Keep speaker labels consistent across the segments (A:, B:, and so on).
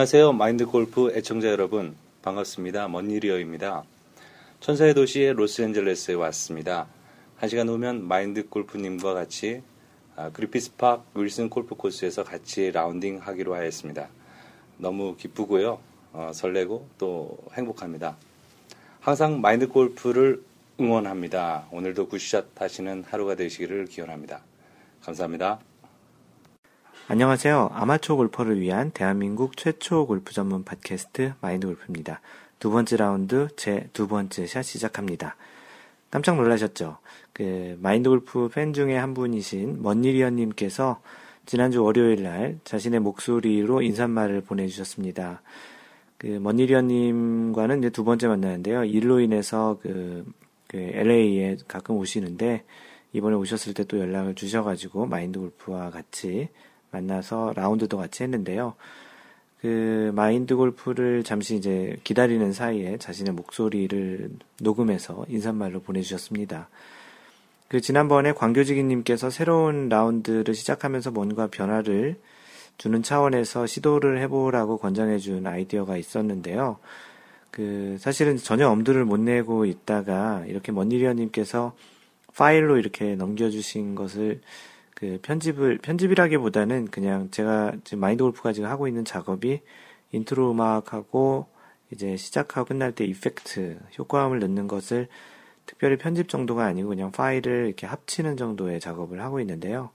A: 안녕하세요. 마인드 골프 애청자 여러분. 반갑습니다. 먼일이어입니다. 천사의 도시의 로스앤젤레스에 왔습니다. 한 시간 후면 마인드 골프님과 같이 아, 그리피스 팍 윌슨 골프 코스에서 같이 라운딩 하기로 하였습니다. 너무 기쁘고요. 어, 설레고 또 행복합니다. 항상 마인드 골프를 응원합니다. 오늘도 굿샷 하시는 하루가 되시기를 기원합니다. 감사합니다.
B: 안녕하세요. 아마추어 골퍼를 위한 대한민국 최초 골프 전문 팟캐스트 마인드 골프입니다. 두 번째 라운드 제 두 번째 샷 시작합니다. 깜짝 놀라셨죠? 그 마인드 골프 팬 중에 한 분이신 먼니리언님께서 지난주 월요일 날 자신의 목소리로 인사말을 보내주셨습니다. 그먼니리언님과는 이제 두 번째 만나는데요. 일로 인해서 그, 그 LA에 가끔 오시는데 이번에 오셨을 때 또 연락을 주셔가지고 마인드 골프와 같이 만나서 라운드도 같이 했는데요. 그 마인드 골프를 잠시 이제 기다리는 사이에 자신의 목소리를 녹음해서 인사말로 보내주셨습니다. 그 지난번에 광교지기님께서 새로운 라운드를 시작하면서 뭔가 변화를 주는 차원에서 시도를 해보라고 권장해준 아이디어가 있었는데요. 그 사실은 전혀 엄두를 못 내고 있다가 이렇게 먼일리언님께서 파일로 이렇게 넘겨주신 것을 그 편집을 편집이라기보다는 그냥 제가 지금 마인드 골프가 지금 하고 있는 작업이 인트로 음악하고 이제 시작하고 끝날 때 이펙트 효과음을 넣는 것을 특별히 편집 정도가 아니고 그냥 파일을 이렇게 합치는 정도의 작업을 하고 있는데요.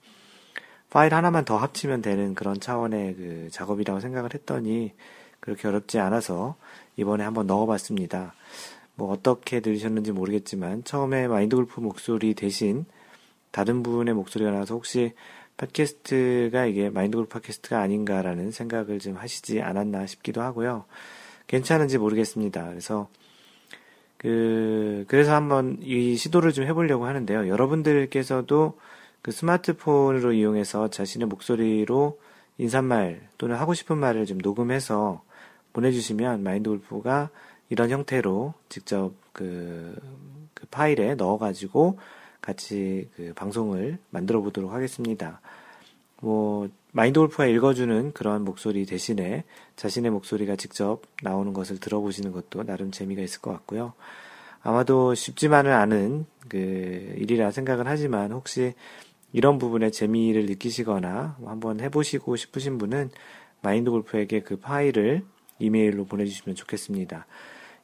B: 파일 하나만 더 합치면 되는 그런 차원의 그 작업이라고 생각을 했더니 그렇게 어렵지 않아서 이번에 한번 넣어봤습니다. 뭐 어떻게 들으셨는지 모르겠지만 처음에 마인드 골프 목소리 대신 다른 분의 목소리가 나와서 혹시 팟캐스트가 이게 마인드그룹 팟캐스트가 아닌가라는 생각을 좀 하시지 않았나 싶기도 하고요. 괜찮은지 모르겠습니다. 그래서 그 그래서 한번 이 시도를 좀 해보려고 하는데요. 여러분들께서도 그 스마트폰으로 이용해서 자신의 목소리로 인사말 또는 하고 싶은 말을 좀 녹음해서 보내주시면 마인드골프가 이런 형태로 직접 그, 그 파일에 넣어가지고 같이 그 방송을 만들어 보도록 하겠습니다. 뭐 마인드 골프가 읽어주는 그러한 목소리 대신에 자신의 목소리가 직접 나오는 것을 들어보시는 것도 나름 재미가 있을 것 같고요. 아마도 쉽지만은 않은 그 일이라 생각은 하지만 혹시 이런 부분에 재미를 느끼시거나 뭐 한번 해보시고 싶으신 분은 마인드 골프에게 그 파일을 이메일로 보내주시면 좋겠습니다.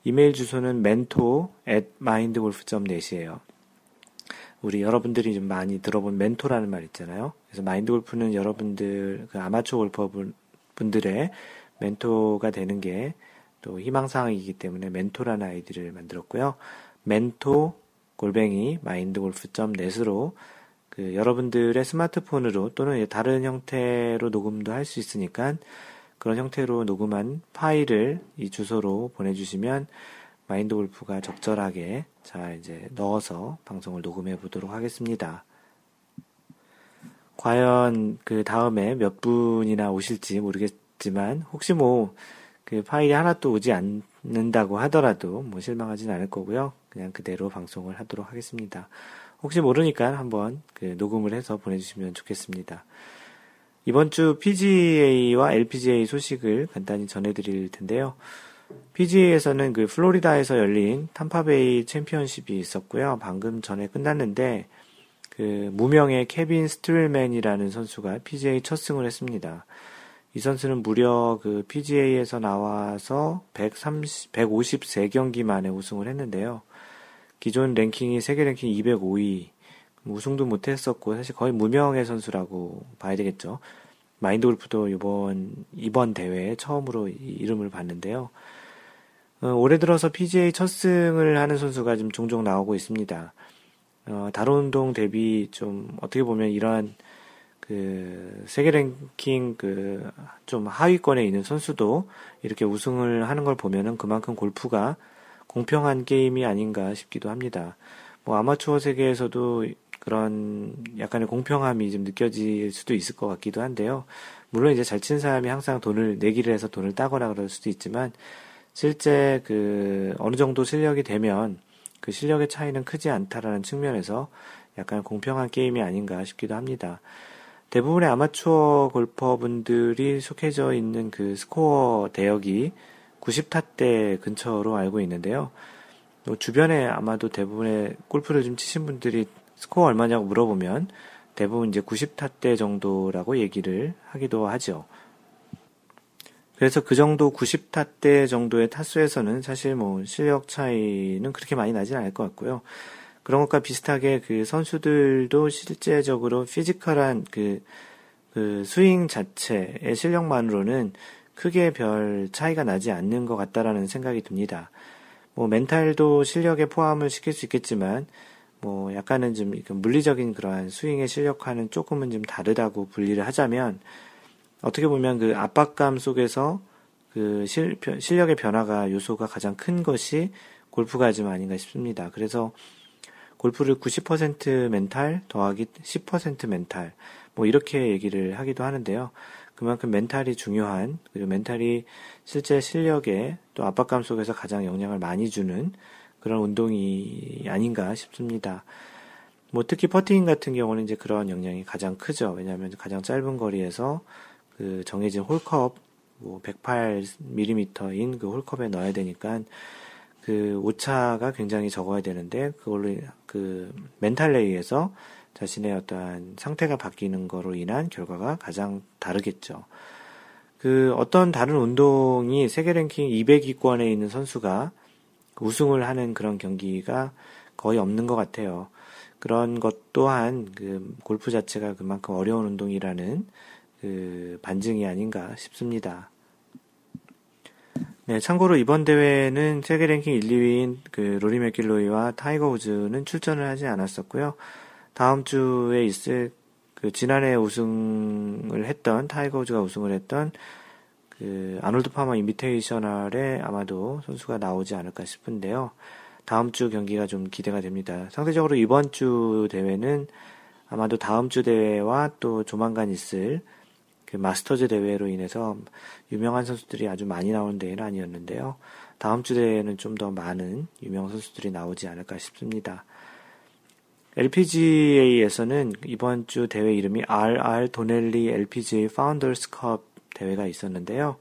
B: 이메일 주소는 mentor at mindgolf.net이에요. 우리 여러분들이 좀 많이 들어본 멘토라는 말 있잖아요. 그래서 마인드 골프는 여러분들 그 아마추어 골퍼분들의 멘토가 되는 게 또 희망사항이기 때문에 멘토라는 아이디를 만들었고요. 멘토 골뱅이 마인드골프.net으로 그 여러분들의 스마트폰으로 또는 다른 형태로 녹음도 할 수 있으니까 그런 형태로 녹음한 파일을 이 주소로 보내주시면 마인드 골프가 적절하게 잘 이제 넣어서 방송을 녹음해 보도록 하겠습니다. 과연 그 다음에 몇 분이나 오실지 모르겠지만 혹시 뭐 그 파일이 하나도 오지 않는다고 하더라도 뭐 실망하진 않을 거고요. 그냥 그대로 방송을 하도록 하겠습니다. 혹시 모르니까 한번 그 녹음을 해서 보내주시면 좋겠습니다. 이번 주 PGA와 LPGA 소식을 간단히 전해드릴 텐데요. PGA에서는 그 플로리다에서 열린 탐파베이 챔피언십이 있었고요. 방금 전에 끝났는데 그 무명의 케빈 스트릴맨이라는 선수가 PGA 첫 승을 했습니다. 이 선수는 무려 그 PGA에서 나와서 130, 153경기 만에 우승을 했는데요. 기존 랭킹이 세계 랭킹 205위, 우승도 못했었고 사실 거의 무명의 선수라고 봐야 되겠죠. 마인드 골프도 이번 이번 대회에 처음으로 이름을 봤는데요. 어, 올해 들어서 PGA 첫 승을 하는 선수가 좀 종종 나오고 있습니다. 어, 다른 운동 대비 좀 어떻게 보면 이러한 그 세계 랭킹 그 좀 하위권에 있는 선수도 이렇게 우승을 하는 걸 보면은 그만큼 골프가 공평한 게임이 아닌가 싶기도 합니다. 뭐 아마추어 세계에서도 그런 약간의 공평함이 좀 느껴질 수도 있을 것 같기도 한데요. 물론 이제 잘 친 사람이 항상 돈을 내기를 해서 돈을 따거나 그럴 수도 있지만 실제 그 어느 정도 실력이 되면 그 실력의 차이는 크지 않다라는 측면에서 약간 공평한 게임이 아닌가 싶기도 합니다. 대부분의 아마추어 골퍼분들이 속해져 있는 그 스코어 대역이 90타대 근처로 알고 있는데요. 또 뭐 주변에 아마도 대부분의 골프를 좀 치신 분들이 스코어 얼마냐고 물어보면 대부분 이제 90타대 정도라고 얘기를 하기도 하죠. 그래서 그 정도 90타대 정도의 타수에서는 사실 뭐 실력 차이는 그렇게 많이 나진 않을 것 같고요. 그런 것과 비슷하게 그 선수들도 실제적으로 피지컬한 그, 그 스윙 자체의 실력만으로는 크게 별 차이가 나지 않는 것 같다라는 생각이 듭니다. 뭐 멘탈도 실력에 포함을 시킬 수 있겠지만 뭐 약간은 좀 그 물리적인 그러한 스윙의 실력과는 조금은 좀 다르다고 분리를 하자면 어떻게 보면 그 압박감 속에서 그 실, 실력의 변화가 요소가 가장 큰 것이 골프가 좀 아닌가 싶습니다. 그래서 골프를 90% 멘탈 더하기 10% 멘탈 뭐 이렇게 얘기를 하기도 하는데요. 그만큼 멘탈이 중요한 그리고 멘탈이 실제 실력에 또 압박감 속에서 가장 영향을 많이 주는 그런 운동이 아닌가 싶습니다. 뭐 특히 퍼팅 같은 경우는 이제 그런 영향이 가장 크죠. 왜냐하면 가장 짧은 거리에서 그 정해진 홀컵 뭐 108mm인 그 홀컵에 넣어야 되니까 그 오차가 굉장히 적어야 되는데 그걸로 그 멘탈에 의해서 자신의 어떠한 상태가 바뀌는 거로 인한 결과가 가장 다르겠죠. 그 어떤 다른 운동이 세계 랭킹 200위권에 있는 선수가 우승을 하는 그런 경기가 거의 없는 것 같아요. 그런 것 또한 그 골프 자체가 그만큼 어려운 운동이라는 그 반증이 아닌가 싶습니다. 네, 참고로 이번 대회는 세계 랭킹 1, 2위인 그 로리 맥길로이와 타이거 우즈는 출전을 하지 않았었고요. 다음 주에 있을 그 지난해 우승을 했던 타이거 우즈가 우승을 했던 그 아놀드 파머 인비테이셔널에 아마도 선수가 나오지 않을까 싶은데요. 다음 주 경기가 좀 기대가 됩니다. 상대적으로 이번 주 대회는 아마도 다음 주 대회와 또 조만간 있을 그 마스터즈 대회로 인해서 유명한 선수들이 아주 많이 나오는 대회는 아니었는데요. 다음 주 대회에는 좀 더 많은 유명 선수들이 나오지 않을까 싶습니다. LPGA에서는 이번 주 대회 이름이 RR 도넬리 LPGA 파운더스 컵 대회가 있었는데요.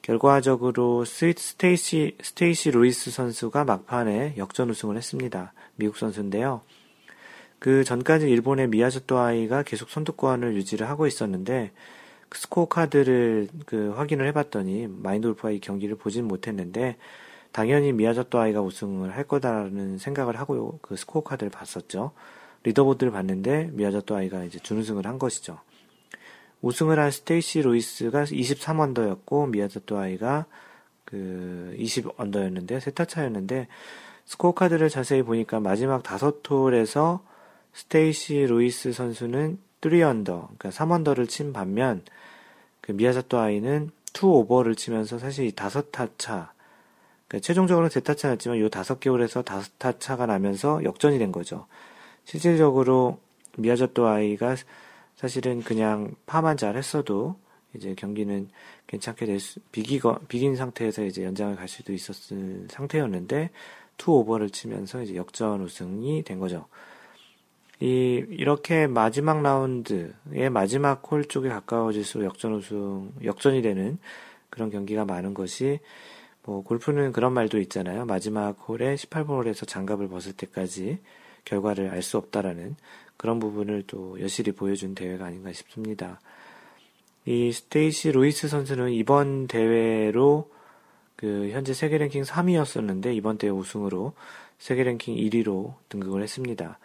B: 결과적으로 스위트 스테이시, 스테이시 루이스 선수가 막판에 역전 우승을 했습니다. 미국 선수인데요. 그 전까지 일본의 미야자토아이가 계속 선두권을 유지를 하고 있었는데 그 스코어 카드를 그 확인을 해봤더니 마인돌프와의 경기를 보진 못했는데 당연히 미야자토아이가 우승을 할 거다라는 생각을 하고 그 스코어 카드를 봤었죠. 리더보드를 봤는데 미야자토아이가 이제 준우승을 한 것이죠. 우승을 한 스테이시 로이스가 23언더였고 미야자토아이가 그 20언더였는데 세타 차였는데 스코어 카드를 자세히 보니까 마지막 다섯 톨에서 스테이시 루이스 선수는 3언더, 그러니까 3언더를 친 반면 그 미야자토 아이는 2오버를 치면서 사실 이 다섯 타차, 그러니까 최종적으로는 세타차 였지만요 다섯 개월에서 다섯 타차가 나면서 역전이 된 거죠. 실질적으로 미야자토 아이가 사실은 그냥 파만 잘 했어도 이제 경기는 괜찮게 될 수, 비기거, 비긴 상태에서 이제 연장을 갈 수도 있었을 상태였는데, 투 오버를 치면서 이제 역전 우승이 된 거죠. 이, 이렇게 마지막 라운드의 마지막 홀 쪽에 가까워질수록 역전 우승, 역전이 되는 그런 경기가 많은 것이, 뭐, 골프는 그런 말도 있잖아요. 마지막 홀에 18번 홀에서 장갑을 벗을 때까지 결과를 알 수 없다라는 그런 부분을 또 여실히 보여준 대회가 아닌가 싶습니다. 이 스테이시 루이스 선수는 이번 대회로 그 현재 세계 랭킹 3위였었는데 이번 대회 우승으로 세계 랭킹 1위로 등극을 했습니다.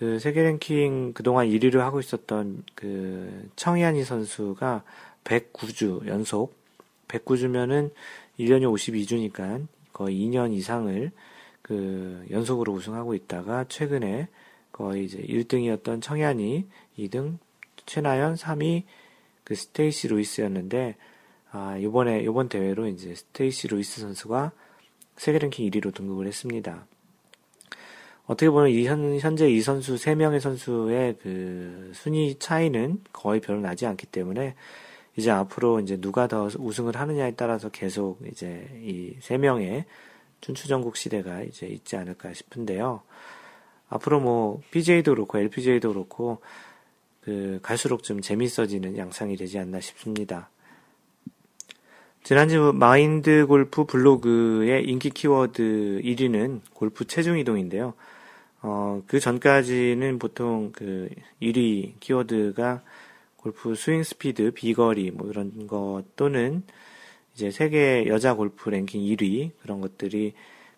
B: 그 세계 랭킹 그동안 1위를 하고 있었던 그 청이한이 선수가 109주 연속 109주면은 1년이 52주니까 거의 2년 이상을 그 연속으로 우승하고 있다가 최근에 거의 이제 1등이었던 청이한이 2등, 최나연 3위 그 스테이시 루이스였는데 아, 요번에 요번 대회로 이제 스테이시 루이스 선수가 세계 랭킹 1위로 등극을 했습니다. 어떻게 보면 이 현, 현재 이 선수 세명의 선수의 그 순위 차이는 거의 별로 나지 않기 때문에 이제 앞으로 이제 누가 더 우승을 하느냐에 따라서 계속 이제 이 세명의 춘추전국 시대가 이제 있지 않을까 싶은데요. 앞으로 뭐 PJ도 그렇고 LPJ도 그렇고 그 갈수록 좀 재밌어지는 양상이 되지 않나 싶습니다. 지난주 마인드 골프 블로그의 인기 키워드 1위는 골프 체중 이동인데요. 어, 그 전까지는 보통 그 1위 키워드가 골프 스윙 스피드, 비거리, 뭐 이런 것 또는 이제 세계 여자 골프 랭킹 1위 그런 것들이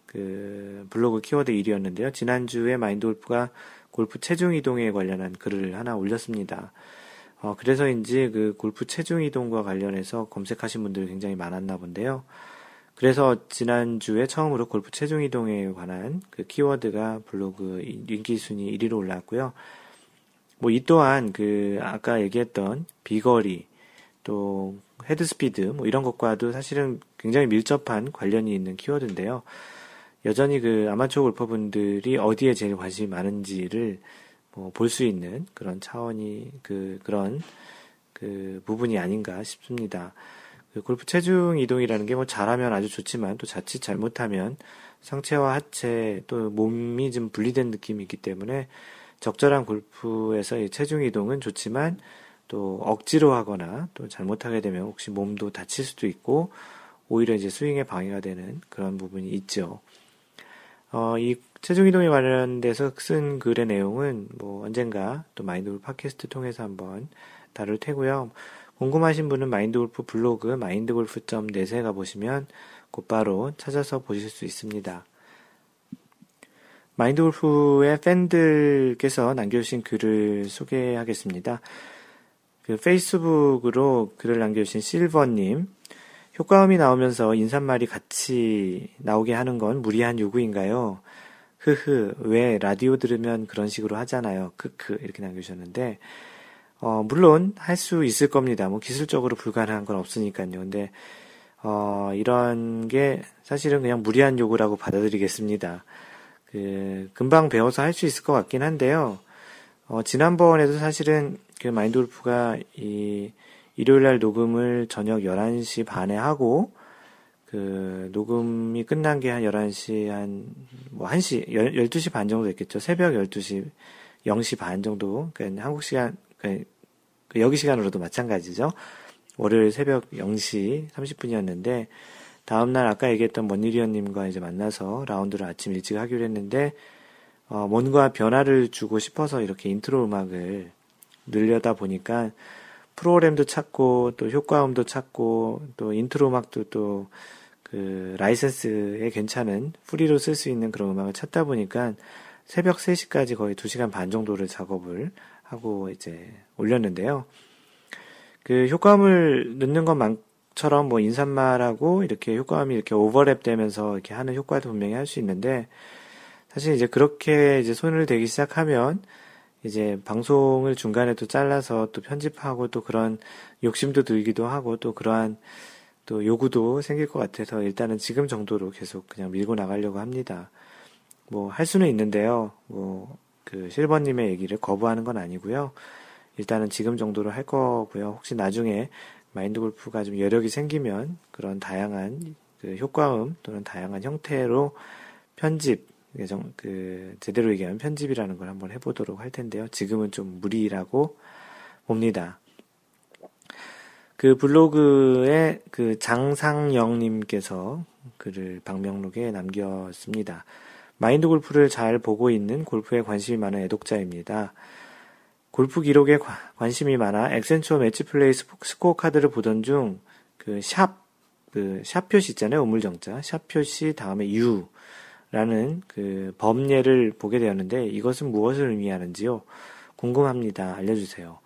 B: 그 블로그 키워드 1위였는데요. 지난주에 마인드 골프가 골프 체중 이동에 관련한 글을 하나 올렸습니다. 어, 그래서인지 그 골프 체중 이동과 관련해서 검색하신 분들이 굉장히 많았나 본데요. 그래서 지난주에 처음으로 골프 최종 이동에 관한 그 키워드가 블로그 인기 순위 1위로 올라왔고요. 뭐 이 또한 그 아까 얘기했던 비거리 또 헤드 스피드 뭐 이런 것과도 사실은 굉장히 밀접한 관련이 있는 키워드인데요. 여전히 그 아마추어 골퍼분들이 어디에 제일 관심이 많은지를 뭐 볼 수 있는 그런 차원이 그 그런 그 부분이 아닌가 싶습니다. 그 골프 체중 이동이라는 게 뭐 잘하면 아주 좋지만 또 자칫 잘못하면 상체와 하체 또 몸이 좀 분리된 느낌이 있기 때문에 적절한 골프에서 이 체중 이동은 좋지만 또 억지로 하거나 또 잘못하게 되면 혹시 몸도 다칠 수도 있고 오히려 이제 스윙에 방해가 되는 그런 부분이 있죠. 어, 이 체중 이동에 관련돼서 쓴 글의 내용은 뭐 언젠가 또 마인드골 팟캐스트 통해서 한번 다룰 테고요. 궁금하신 분은 마인드골프 블로그 마인드골프.net에 가보시면 곧바로 찾아서 보실 수 있습니다. 마인드골프의 팬들께서 남겨주신 글을 소개하겠습니다. 그 페이스북으로 글을 남겨주신 실버님, 효과음이 나오면서 인사말이 같이 나오게 하는 건 무리한 요구인가요? 흐흐, 왜 라디오 들으면 그런 식으로 하잖아요. 크크, 이렇게 남겨주셨는데, 어, 물론 할 수 있을 겁니다. 뭐 기술적으로 불가능한 건 없으니까요. 근데 어, 이런 게 사실은 그냥 무리한 요구라고 받아들이겠습니다. 그 금방 배워서 할 수 있을 것 같긴 한데요. 어, 지난번에도 사실은 그 마인드 골프가 이 일요일 날 녹음을 저녁 11시 반에 하고 그 녹음이 끝난 게 한 11시 한뭐 1시 12시 반 정도 됐겠죠. 새벽 12시 0시 반 정도. 그러니까 한국 시간 그러니까 그 여기 시간으로도 마찬가지죠. 월요일 새벽 0시 30분이었는데 다음날 아까 얘기했던 먼일위원님과 이제 만나서 라운드를 아침 일찍 하기로 했는데 어, 뭔가 변화를 주고 싶어서 이렇게 인트로 음악을 늘려다 보니까 프로그램도 찾고 또 효과음도 찾고 또 인트로 음악도 또 그 라이센스에 괜찮은 프리로 쓸 수 있는 그런 음악을 찾다 보니까 새벽 3시까지 거의 2시간 반 정도를 작업을 하고 이제 올렸는데요. 그 효과음을 넣는 것만처럼 뭐 인사말하고 이렇게 효과음이 이렇게 오버랩되면서 이렇게 하는 효과도 분명히 할 수 있는데 사실 이제 그렇게 이제 손을 대기 시작하면 이제 방송을 중간에 또 잘라서 또 편집하고 또 그런 욕심도 들기도 하고 또 그러한 또 요구도 생길 것 같아서 일단은 지금 정도로 계속 그냥 밀고 나가려고 합니다. 뭐 할 수는 있는데요. 뭐그 실버님의 얘기를 거부하는 건 아니고요. 일단은 지금 정도로 할 거고요. 혹시 나중에 마인드 골프가 좀 여력이 생기면 그런 다양한 그 효과음 또는 다양한 형태로 편집, 그 제대로 얘기하면 편집이라는 걸 한번 해보도록 할 텐데요. 지금은 좀 무리라고 봅니다. 그 블로그에 그 장상영님께서 글을 방명록에 남겼습니다. 마인드 골프를 잘 보고 있는 골프에 관심이 많은 애독자입니다. 골프 기록에 관심이 많아 엑센처 매치 플레이 스코어 카드를 보던 중그 샵, 그샵 표시 있잖아요. 우물정자. 샵 표시 다음에 U라는 그 범례를 보게 되었는데 이것은 무엇을 의미하는지요? 궁금합니다. 알려주세요.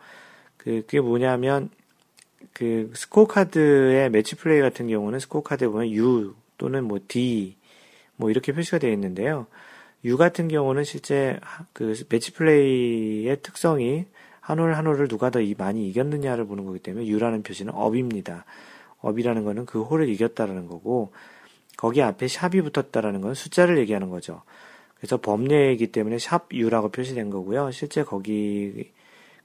B: 그, 그게 뭐냐면 그 스코어 카드의 매치 플레이 같은 경우는 스코어 카드에 보면 U 또는 뭐 D 뭐 이렇게 표시가 되어 있는데요. 유 같은 경우는 실제 그배치 플레이의 특성이 한 홀 한 홀을 누가 더 많이 이겼느냐를 보는 거기 때문에 유라는 표시는 업입니다. 업이라는 거는 그 홀을 이겼다라는 거고 거기 앞에 샵이 붙었다라는 건 숫자를 얘기하는 거죠. 그래서 범례이기 때문에 샵유라고 표시된 거고요. 실제 거기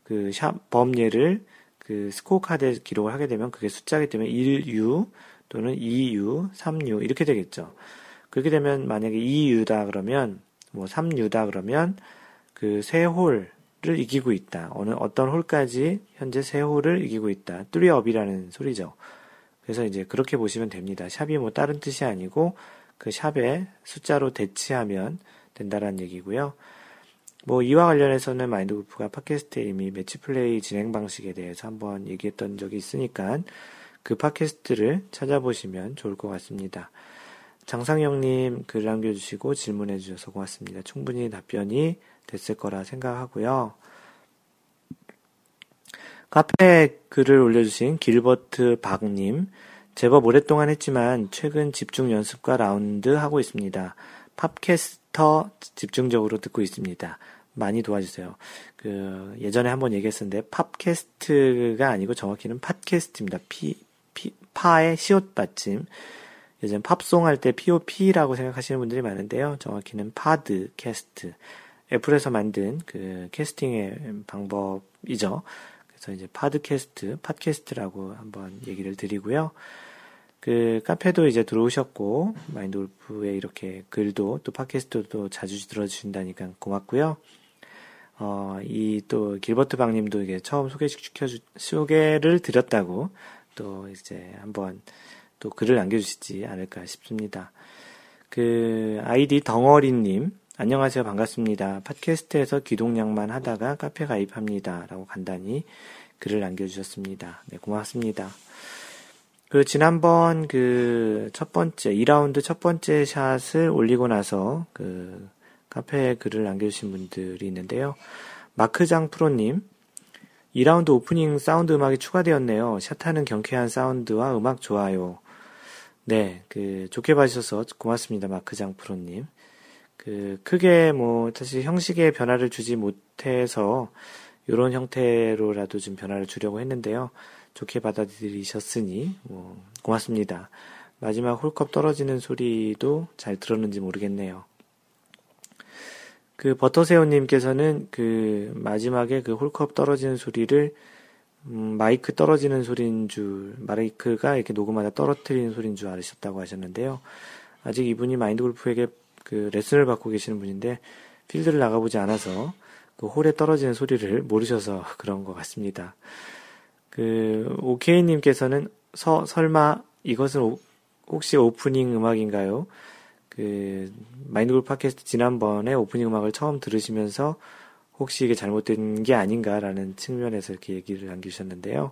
B: 그샵 범례를 그 스코어 카드에 기록을 하게 되면 그게 숫자기 때문에 1유 또는 2유3유 이렇게 되겠죠. 그렇게 되면 만약에 2유다 그러면 뭐 3유다 그러면 그 세 홀을 이기고 있다. 어느 어떤 홀까지 현재 세 홀을 이기고 있다. 뚜리업이라는 소리죠. 그래서 이제 그렇게 보시면 됩니다. 샵이 뭐 다른 뜻이 아니고 그 샵에 숫자로 대치하면 된다라는 얘기고요. 뭐 이와 관련해서는 마인드골프가 팟캐스트에 이미 매치 플레이 진행 방식에 대해서 한번 얘기했던 적이 있으니까 그 팟캐스트를 찾아보시면 좋을 것 같습니다. 장상영님 글 남겨주시고 질문해 주셔서 고맙습니다. 충분히 답변이 됐을 거라 생각하고요. 카페 글을 올려주신 길버트 박님, 제법 오랫동안 했지만 최근 집중 연습과 라운드 하고 있습니다. 팝캐스터 집중적으로 듣고 있습니다. 많이 도와주세요. 그 예전에 한번 얘기했었는데 팝캐스트가 아니고 정확히는 팟캐스트입니다. 피, 피 파의 시옷 받침. 요즘 팝송 할 때 POP라고 생각하시는 분들이 많은데요. 정확히는 파드 캐스트. 애플에서 만든 그 캐스팅의 방법이죠. 그래서 이제 파드캐스트, 팟캐스트라고 한번 얘기를 드리고요. 그 카페도 이제 들어오셨고 마인드 골프에 이렇게 글도 또 팟캐스트도 자주 들어주신다니까 고맙고요. 어, 이 또 길버트 박님도 이게 처음 소개시켜 소개를 드렸다고 또 이제 한번 또 글을 남겨주시지 않을까 싶습니다. 그 아이디 덩어리님 안녕하세요 반갑습니다. 팟캐스트에서 기동량만 하다가 카페 가입합니다라고 간단히 글을 남겨주셨습니다. 네 고맙습니다. 그 지난번 그 첫 번째 2라운드 첫 번째 샷을 올리고 나서 그 카페에 글을 남겨주신 분들이 있는데요. 마크장 프로님 2라운드 오프닝 사운드 음악이 추가되었네요. 샷하는 경쾌한 사운드와 음악 좋아요. 네, 그 좋게 봐주셔서 고맙습니다, 마크장 프로님. 그 크게 뭐 사실 형식의 변화를 주지 못해서 요런 형태로라도 좀 변화를 주려고 했는데요. 좋게 받아들이셨으니 뭐 고맙습니다. 마지막 홀컵 떨어지는 소리도 잘 들었는지 모르겠네요. 그 버터새우님께서는 그 마지막에 그 홀컵 떨어지는 소리를 음, 마이크 떨어지는 소리인 줄, 마이크가 이렇게 녹음하다 떨어뜨리는 소리인 줄 아셨다고 하셨는데요. 아직 이분이 마인드 골프에게 그 레슨을 받고 계시는 분인데, 필드를 나가보지 않아서 그 홀에 떨어지는 소리를 모르셔서 그런 것 같습니다. 그, 오케이님께서는 서, 설마 이것은 오, 혹시 오프닝 음악인가요? 그, 마인드 골프 팟캐스트 지난번에 오프닝 음악을 처음 들으시면서 혹시 이게 잘못된 게 아닌가라는 측면에서 이렇게 얘기를 남기셨는데요.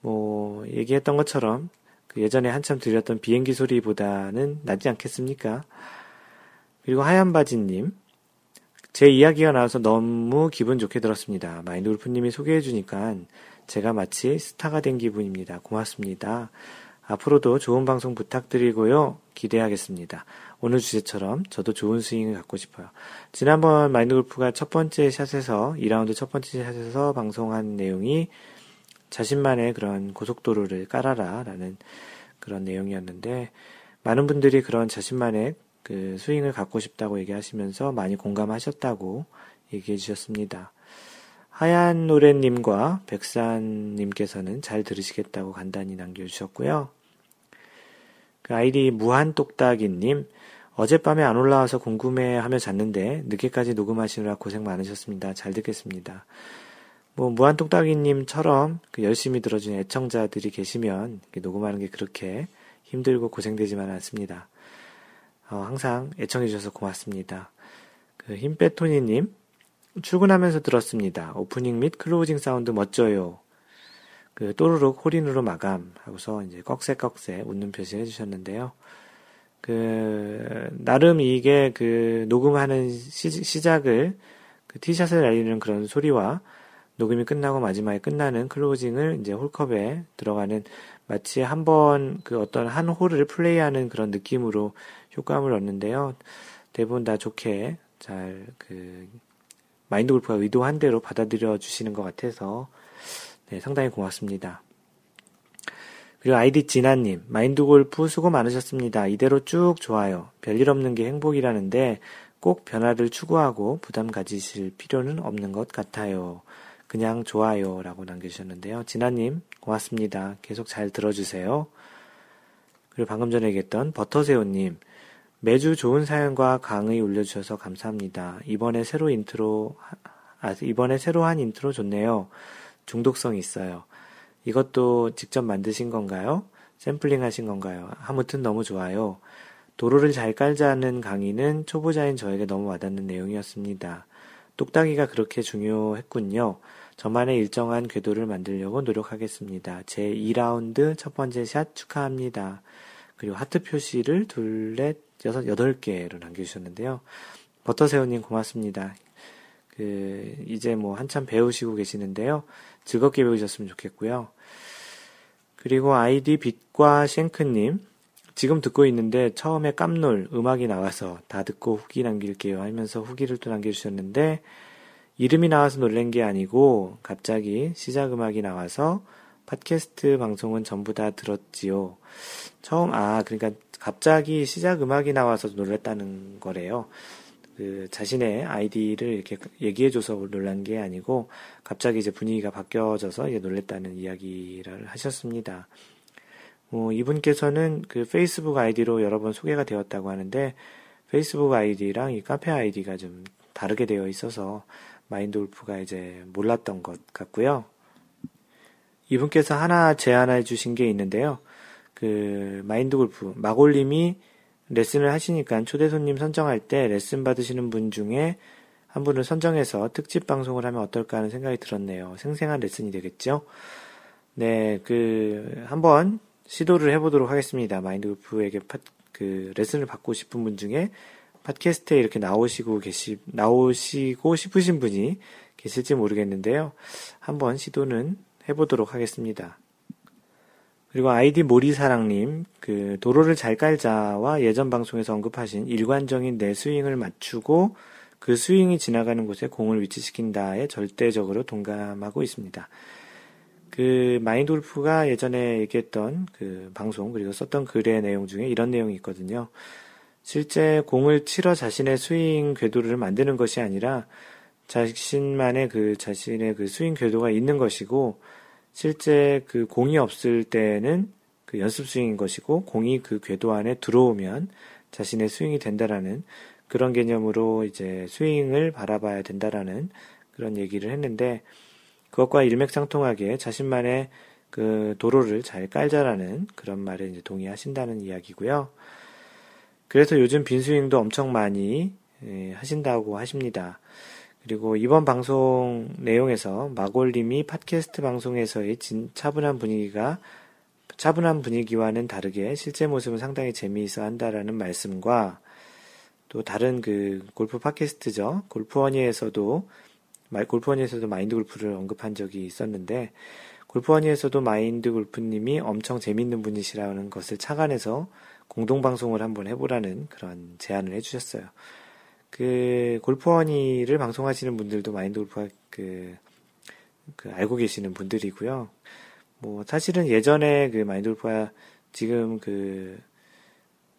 B: 뭐 얘기했던 것처럼 그 예전에 한참 들렸던 비행기 소리보다는 낫지 않겠습니까? 그리고 하얀 바지님 제 이야기가 나와서 너무 기분 좋게 들었습니다. 마인드 울프님이 소개해주니까 제가 마치 스타가 된 기분입니다. 고맙습니다. 앞으로도 좋은 방송 부탁드리고요. 기대하겠습니다. 오늘 주제처럼 저도 좋은 스윙을 갖고 싶어요. 지난번 마인드 골프가 첫 번째 샷에서, 2라운드 첫 번째 샷에서 방송한 내용이 자신만의 그런 고속도로를 깔아라 라는 그런 내용이었는데, 많은 분들이 그런 자신만의 그 스윙을 갖고 싶다고 얘기하시면서 많이 공감하셨다고 얘기해 주셨습니다. 하얀 노래님과 백산님께서는 잘 들으시겠다고 간단히 남겨주셨고요. 그 아이디 무한똑딱이님, 어젯밤에 안 올라와서 궁금해 하며 잤는데, 늦게까지 녹음하시느라 고생 많으셨습니다. 잘 듣겠습니다. 뭐, 무한똑딱이님처럼 그 열심히 들어준 애청자들이 계시면, 녹음하는 게 그렇게 힘들고 고생되지만 않습니다. 어, 항상 애청해주셔서 고맙습니다. 그 힘빼토니님, 출근하면서 들었습니다. 오프닝 및 클로징 사운드 멋져요. 그 또르륵 홀인으로 마감하고서 이제 꺽쇠꺽쇠 웃는 표시를 해주셨는데요. 그 나름 이게 그 녹음하는 시, 작을 그 티샷을 날리는 그런 소리와 녹음이 끝나고 마지막에 끝나는 클로징을 이제 홀컵에 들어가는 마치 한번그 어떤 한 홀을 플레이하는 그런 느낌으로 효과음을 얻는데요. 대부분 다 좋게 잘 그 마인드 골프가 의도한 대로 받아들여 주시는 것 같아서 네, 상당히 고맙습니다. 그리고 아이디 진아님, 마인드 골프 수고 많으셨습니다. 이대로 쭉 좋아요. 별일 없는 게 행복이라는데 꼭 변화를 추구하고 부담 가지실 필요는 없는 것 같아요. 그냥 좋아요. 라고 남겨주셨는데요. 진아님, 고맙습니다. 계속 잘 들어주세요. 그리고 방금 전에 얘기했던 버터새우님, 매주 좋은 사연과 강의 올려주셔서 감사합니다. 이번에 새로 인트로, 아, 이번에 새로 한 인트로 좋네요. 중독성이 있어요. 이것도 직접 만드신 건가요? 샘플링 하신 건가요? 아무튼 너무 좋아요. 도로를 잘 깔자는 강의는 초보자인 저에게 너무 와닿는 내용이었습니다. 똑딱이가 그렇게 중요했군요. 저만의 일정한 궤도를 만들려고 노력하겠습니다. 제 2라운드 첫 번째 샷 축하합니다. 그리고 하트 표시를 둘, 넷, 여섯, 여덟 개로 남겨주셨는데요. 버터새우님 고맙습니다. 그, 이제 뭐 한참 배우시고 계시는데요. 즐겁게 배우셨으면 좋겠고요. 그리고 아이디 빛과 쉔크님 지금 듣고 있는데 처음에 깜놀 음악이 나와서 다 듣고 후기 남길게요 하면서 후기를 또 남겨주셨는데 이름이 나와서 놀란 게 아니고 갑자기 시작 음악이 나와서 팟캐스트 방송은 전부 다 들었지요. 처음 아 그러니까 갑자기 시작 음악이 나와서 놀랐다는 거래요. 그 자신의 아이디를 이렇게 얘기해줘서 놀란 게 아니고 갑자기 이제 분위기가 바뀌어져서 이제 놀랬다는 이야기를 하셨습니다. 어, 이분께서는 그 페이스북 아이디로 여러 번 소개가 되었다고 하는데 페이스북 아이디랑 이 카페 아이디가 좀 다르게 되어 있어서 마인드 울프가 이제 몰랐던 것 같고요. 이분께서 하나 제안해 주신 게 있는데요. 그 마인드 골프 마골님이 레슨을 하시니까 초대 손님 선정할 때 레슨 받으시는 분 중에 한 분을 선정해서 특집 방송을 하면 어떨까 하는 생각이 들었네요. 생생한 레슨이 되겠죠? 네, 그, 한번 시도를 해보도록 하겠습니다. 마인드 골프에게 팟, 그, 레슨을 받고 싶은 분 중에 팟캐스트에 이렇게 나오시고 계시, 나오시고 싶으신 분이 계실지 모르겠는데요. 한번 시도는 해보도록 하겠습니다. 그리고 아이디 모리사랑님, 그, 도로를 잘 깔자와 예전 방송에서 언급하신 일관적인 내 스윙을 맞추고 그 스윙이 지나가는 곳에 공을 위치시킨다에 절대적으로 동감하고 있습니다. 그, 마인드 골프가 예전에 얘기했던 그 방송, 그리고 썼던 글의 내용 중에 이런 내용이 있거든요. 실제 공을 치러 자신의 스윙 궤도를 만드는 것이 아니라 자신만의 그 자신의 그 스윙 궤도가 있는 것이고 실제 그 공이 없을 때는 그 연습 스윙인 것이고 공이 그 궤도 안에 들어오면 자신의 스윙이 된다라는 그런 개념으로 이제 스윙을 바라봐야 된다라는 그런 얘기를 했는데 그것과 일맥상통하게 자신만의 그 도로를 잘 깔자라는 그런 말에 이제 동의하신다는 이야기고요. 그래서 요즘 빈스윙도 엄청 많이 예, 하신다고 하십니다. 그리고 이번 방송 내용에서 마골님이 팟캐스트 방송에서의 진, 차분한 분위기가 차분한 분위기와는 다르게 실제 모습은 상당히 재미있어 한다라는 말씀과 또 다른 그 골프 팟캐스트죠. 골프원이에서도 골프원이에서도 마인드 골프를 언급한 적이 있었는데 골프원이에서도 마인드 골프님이 엄청 재밌는 분이시라는 것을 착안해서 공동 방송을 한번 해보라는 그런 제안을 해주셨어요. 그 골프원이를 방송하시는 분들도 마인드 골프 그, 그 알고 계시는 분들이고요. 뭐 사실은 예전에 그 마인드 골프와 지금 그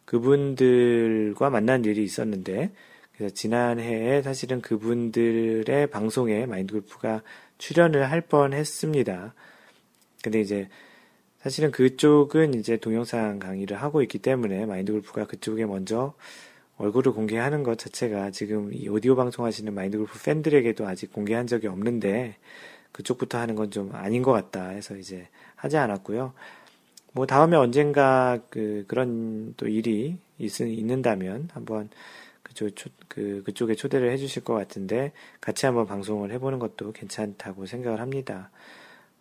B: 그분들과 만난 일이 있었는데 그래서 지난해에 사실은 그분들의 방송에 마인드 골프가 출연을 할 뻔했습니다. 근데 이제 사실은 그쪽은 이제 동영상 강의를 하고 있기 때문에 마인드 골프가 그쪽에 먼저 얼굴을 공개하는 것 자체가 지금 이 오디오 방송하시는 마인드골프 팬들에게도 아직 공개한 적이 없는데 그쪽부터 하는 건 좀 아닌 것 같다 해서 이제 하지 않았고요. 뭐 다음에 언젠가 그 그런 또 일이 있, 있는다면 한번 그쪽 초, 그 그쪽에 초대를 해주실 것 같은데 같이 한번 방송을 해보는 것도 괜찮다고 생각을 합니다.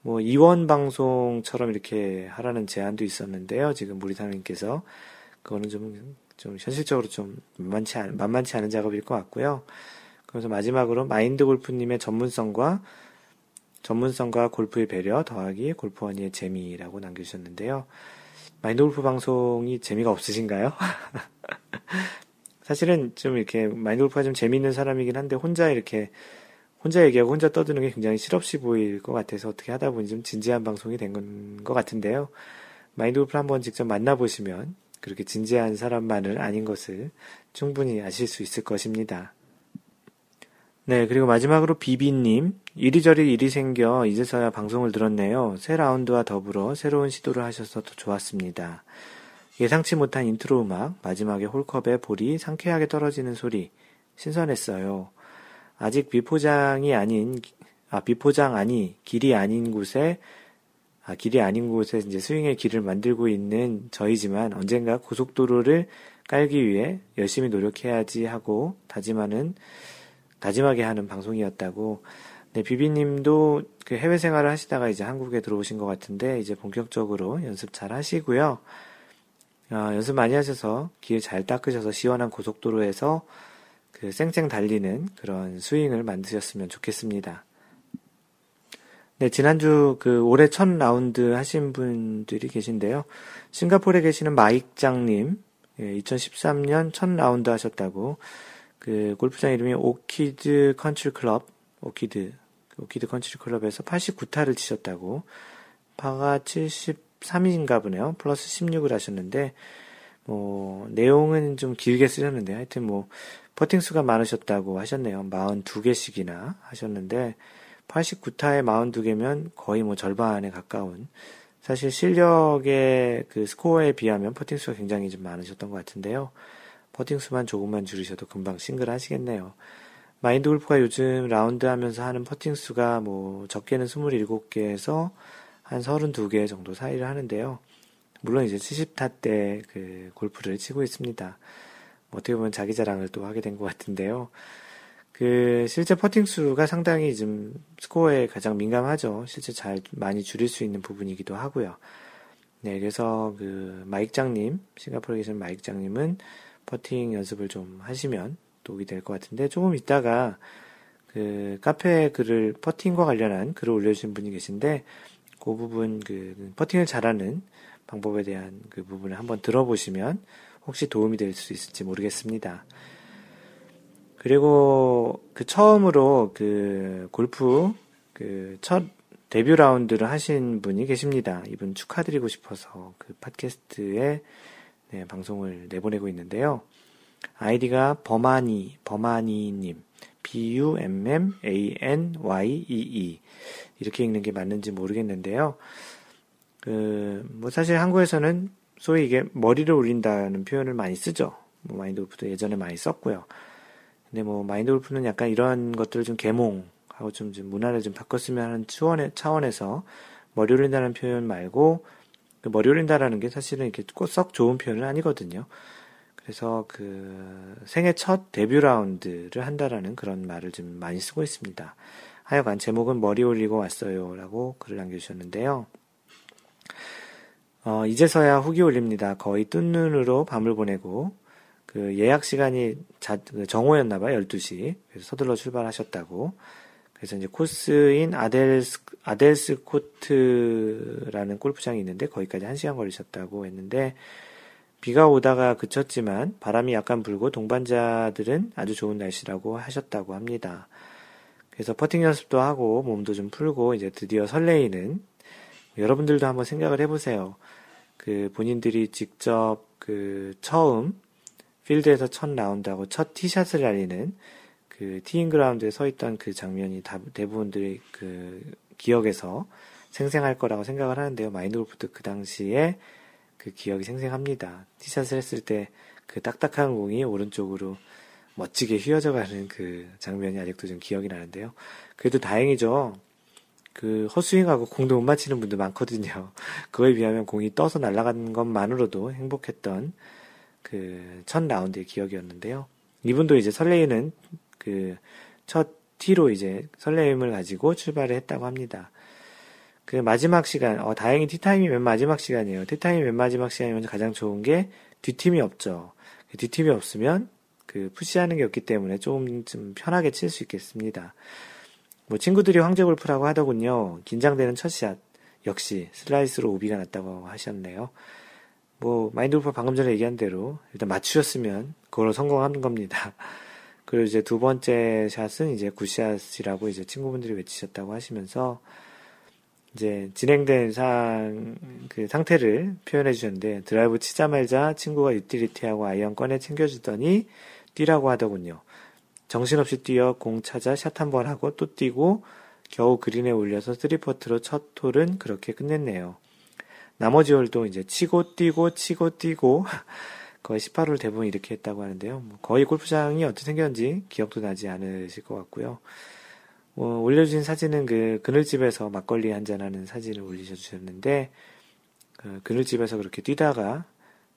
B: 뭐 이원 방송처럼 이렇게 하라는 제안도 있었는데요. 지금 무리사님께서 그거는 좀좀 현실적으로 좀 만만치, 않, 만만치 않은 작업일 것 같고요. 그래서 마지막으로 마인드 골프님의 전문성과 전문성과 골프의 배려 더하기 골프원의 재미라고 남겨주셨는데요. 마인드 골프 방송이 재미가 없으신가요? 사실은 좀 이렇게 마인드 골프가 좀 재미있는 사람이긴 한데 혼자 이렇게 혼자 얘기하고 혼자 떠드는 게 굉장히 실없이 보일 것 같아서 어떻게 하다 보니 좀 진지한 방송이 된 것 같은데요. 마인드 골프를 한번 직접 만나보시면 그렇게 진지한 사람만을 아닌 것을 충분히 아실 수 있을 것입니다. 네, 그리고 마지막으로 비비님. 이리저리 일이 생겨 이제서야 방송을 들었네요. 새 라운드와 더불어 새로운 시도를 하셔서 더 좋았습니다. 예상치 못한 인트로 음악, 마지막에 홀컵에 볼이 상쾌하게 떨어지는 소리. 신선했어요. 아직 비포장이 아닌, 아, 비포장 아니, 길이 아닌 곳에 아, 길이 아닌 곳에 이제 스윙의 길을 만들고 있는 저희지만 언젠가 고속도로를 깔기 위해 열심히 노력해야지 하고 다짐하는 다짐하게 하는 방송이었다고. 네, 비비님도 그 해외 생활을 하시다가 이제 한국에 들어오신 것 같은데 이제 본격적으로 연습 잘 하시고요. 어, 연습 많이 하셔서 길 잘 닦으셔서 시원한 고속도로에서 그 쌩쌩 달리는 그런 스윙을 만드셨으면 좋겠습니다. 네, 지난주 그 올해 첫 라운드 하신 분들이 계신데요. 싱가포르에 계시는 마익장님, 예, 2013년 첫 라운드 하셨다고, 그 골프장 이름이 오키드 컨트리 클럽, 오키드, 오키드 컨트리 클럽에서 89타를 치셨다고, 파가 73인가 보네요. 플러스 16을 하셨는데, 뭐, 내용은 좀 길게 쓰셨는데, 하여튼 뭐, 퍼팅 수가 많으셨다고 하셨네요. 42개씩이나 하셨는데, 89타에 42개면 거의 뭐 절반에 가까운 사실 실력의 그 스코어에 비하면 퍼팅 수가 굉장히 좀 많으셨던 것 같은데요. 퍼팅 수만 조금만 줄이셔도 금방 싱글 하시겠네요. 마인드 골프가 요즘 라운드 하면서 하는 퍼팅 수가 뭐 적게는 27개에서 한 32개 정도 사이를 하는데요. 물론 이제 70타 때 그 골프를 치고 있습니다. 뭐 어떻게 보면 자기 자랑을 또 하게 된 것 같은데요. 그 실제 퍼팅 수가 상당히 좀 스코어에 가장 민감하죠. 실제 잘 많이 줄일 수 있는 부분이기도 하고요. 네, 그래서 그 마익장님 싱가포르에 계신 마익장님은 퍼팅 연습을 좀 하시면 도움이될 것 같은데 조금 있다가 그 카페 글을 퍼팅과 관련한 글을 올려주신 분이 계신데 그 부분 그 퍼팅을 잘하는 방법에 대한 그 부분을 한번 들어보시면 혹시 도움이 될 수 있을지 모르겠습니다. 그리고 그 처음으로 그 골프 그 첫 데뷔 라운드를 하신 분이 계십니다. 이분 축하드리고 싶어서 그 팟캐스트에 네, 방송을 내보내고 있는데요. 아이디가 버마니 버마니님 B U M M A N Y E E 이렇게 읽는 게 맞는지 모르겠는데요. 그 뭐 사실 한국에서는 소위 이게 머리를 올린다는 표현을 많이 쓰죠. 뭐 마인드오프도 예전에 많이 썼고요. 근데 뭐 마인드 골프는 약간 이런 것들을 좀 개몽하고 좀, 좀 문화를 좀 바꿨으면 하는 차원에, 차원에서 머리 올린다는 표현 말고 그 머리 올린다라는 게 사실은 이렇게 꼭 썩 좋은 표현은 아니거든요. 그래서 그 생애 첫 데뷔 라운드를 한다라는 그런 말을 좀 많이 쓰고 있습니다. 하여간 제목은 머리 올리고 왔어요 라고 글을 남겨주셨는데요. 어, 이제서야 후기 올립니다. 거의 뜬 눈으로 밤을 보내고 그 예약 시간이 자, 그 정오였나 봐요. 12시. 그래서 서둘러 출발하셨다고. 그래서 이제 코스인 아델스, 아델스 코트라는 골프장이 있는데 거기까지 1시간 걸리셨다고 했는데 비가 오다가 그쳤지만 바람이 약간 불고 동반자들은 아주 좋은 날씨라고 하셨다고 합니다. 그래서 퍼팅 연습도 하고 몸도 좀 풀고 이제 드디어 설레이는 여러분들도 한번 생각을 해보세요. 그 본인들이 직접 그 처음 필드에서 첫 라운드하고 첫 티샷을 날리는 그티잉 그라운드에 서 있던 그 장면이 다, 대부분들의 그 기억에서 생생할 거라고 생각을 하는데요. 마인드 골프도 그 당시에 그 기억이 생생합니다. 티샷을 했을 때 그 딱딱한 공이 오른쪽으로 멋지게 휘어져 가는 그 장면이 아직도 좀 기억이 나는데요. 그래도 다행이죠. 그허스윙하고 공도 못 맞히는 분도 많거든요. 그거에 비하면 공이 떠서 날아가는 것만으로도 행복했던 그첫 라운드의 기억이었는데요. 이분도 이제 설레이는 그첫 티로 이제 설레임을 가지고 출발을 했다고 합니다. 그 마지막 시간, 어, 다행히 티타임이 맨 마지막 시간이에요. 티타임이 맨 마지막 시간이면 가장 좋은 게 뒷팀이 없죠. 뒷팀이 그 없으면 그 푸시하는 게 없기 때문에 조금 좀 편하게 칠 수 있겠습니다. 뭐 친구들이 황제 골프라고 하더군요. 긴장되는 첫 샷. 역시 슬라이스로 오비가 났다고 하셨네요. 뭐 마인드골프 방금 전에 얘기한 대로 일단 맞추셨으면 그걸로 성공한 겁니다. 그리고 이제 두 번째 샷은 이제 굿샷이라고 이제 친구분들이 외치셨다고 하시면서 이제 진행된 상, 그 상태를 표현해 주셨는데 드라이브 치자마자 친구가 유틸리티하고 아이언 꺼내 챙겨주더니 뛰라고 하더군요. 정신없이 뛰어 공 찾아 샷 한 번 하고 또 뛰고 겨우 그린에 올려서 쓰리퍼트로 첫 홀은 그렇게 끝냈네요. 나머지 홀도 이제 치고 뛰고 치고 뛰고 거의 18홀 대부분 이렇게 했다고 하는데요. 뭐 거의 골프장이 어떻게 생겼는지 기억도 나지 않으실 것 같고요. 어, 올려주신 사진은 그 그늘집에서 막걸리 한잔하는 사진을 올리셔주셨는데 그 그늘집에서 그렇게 뛰다가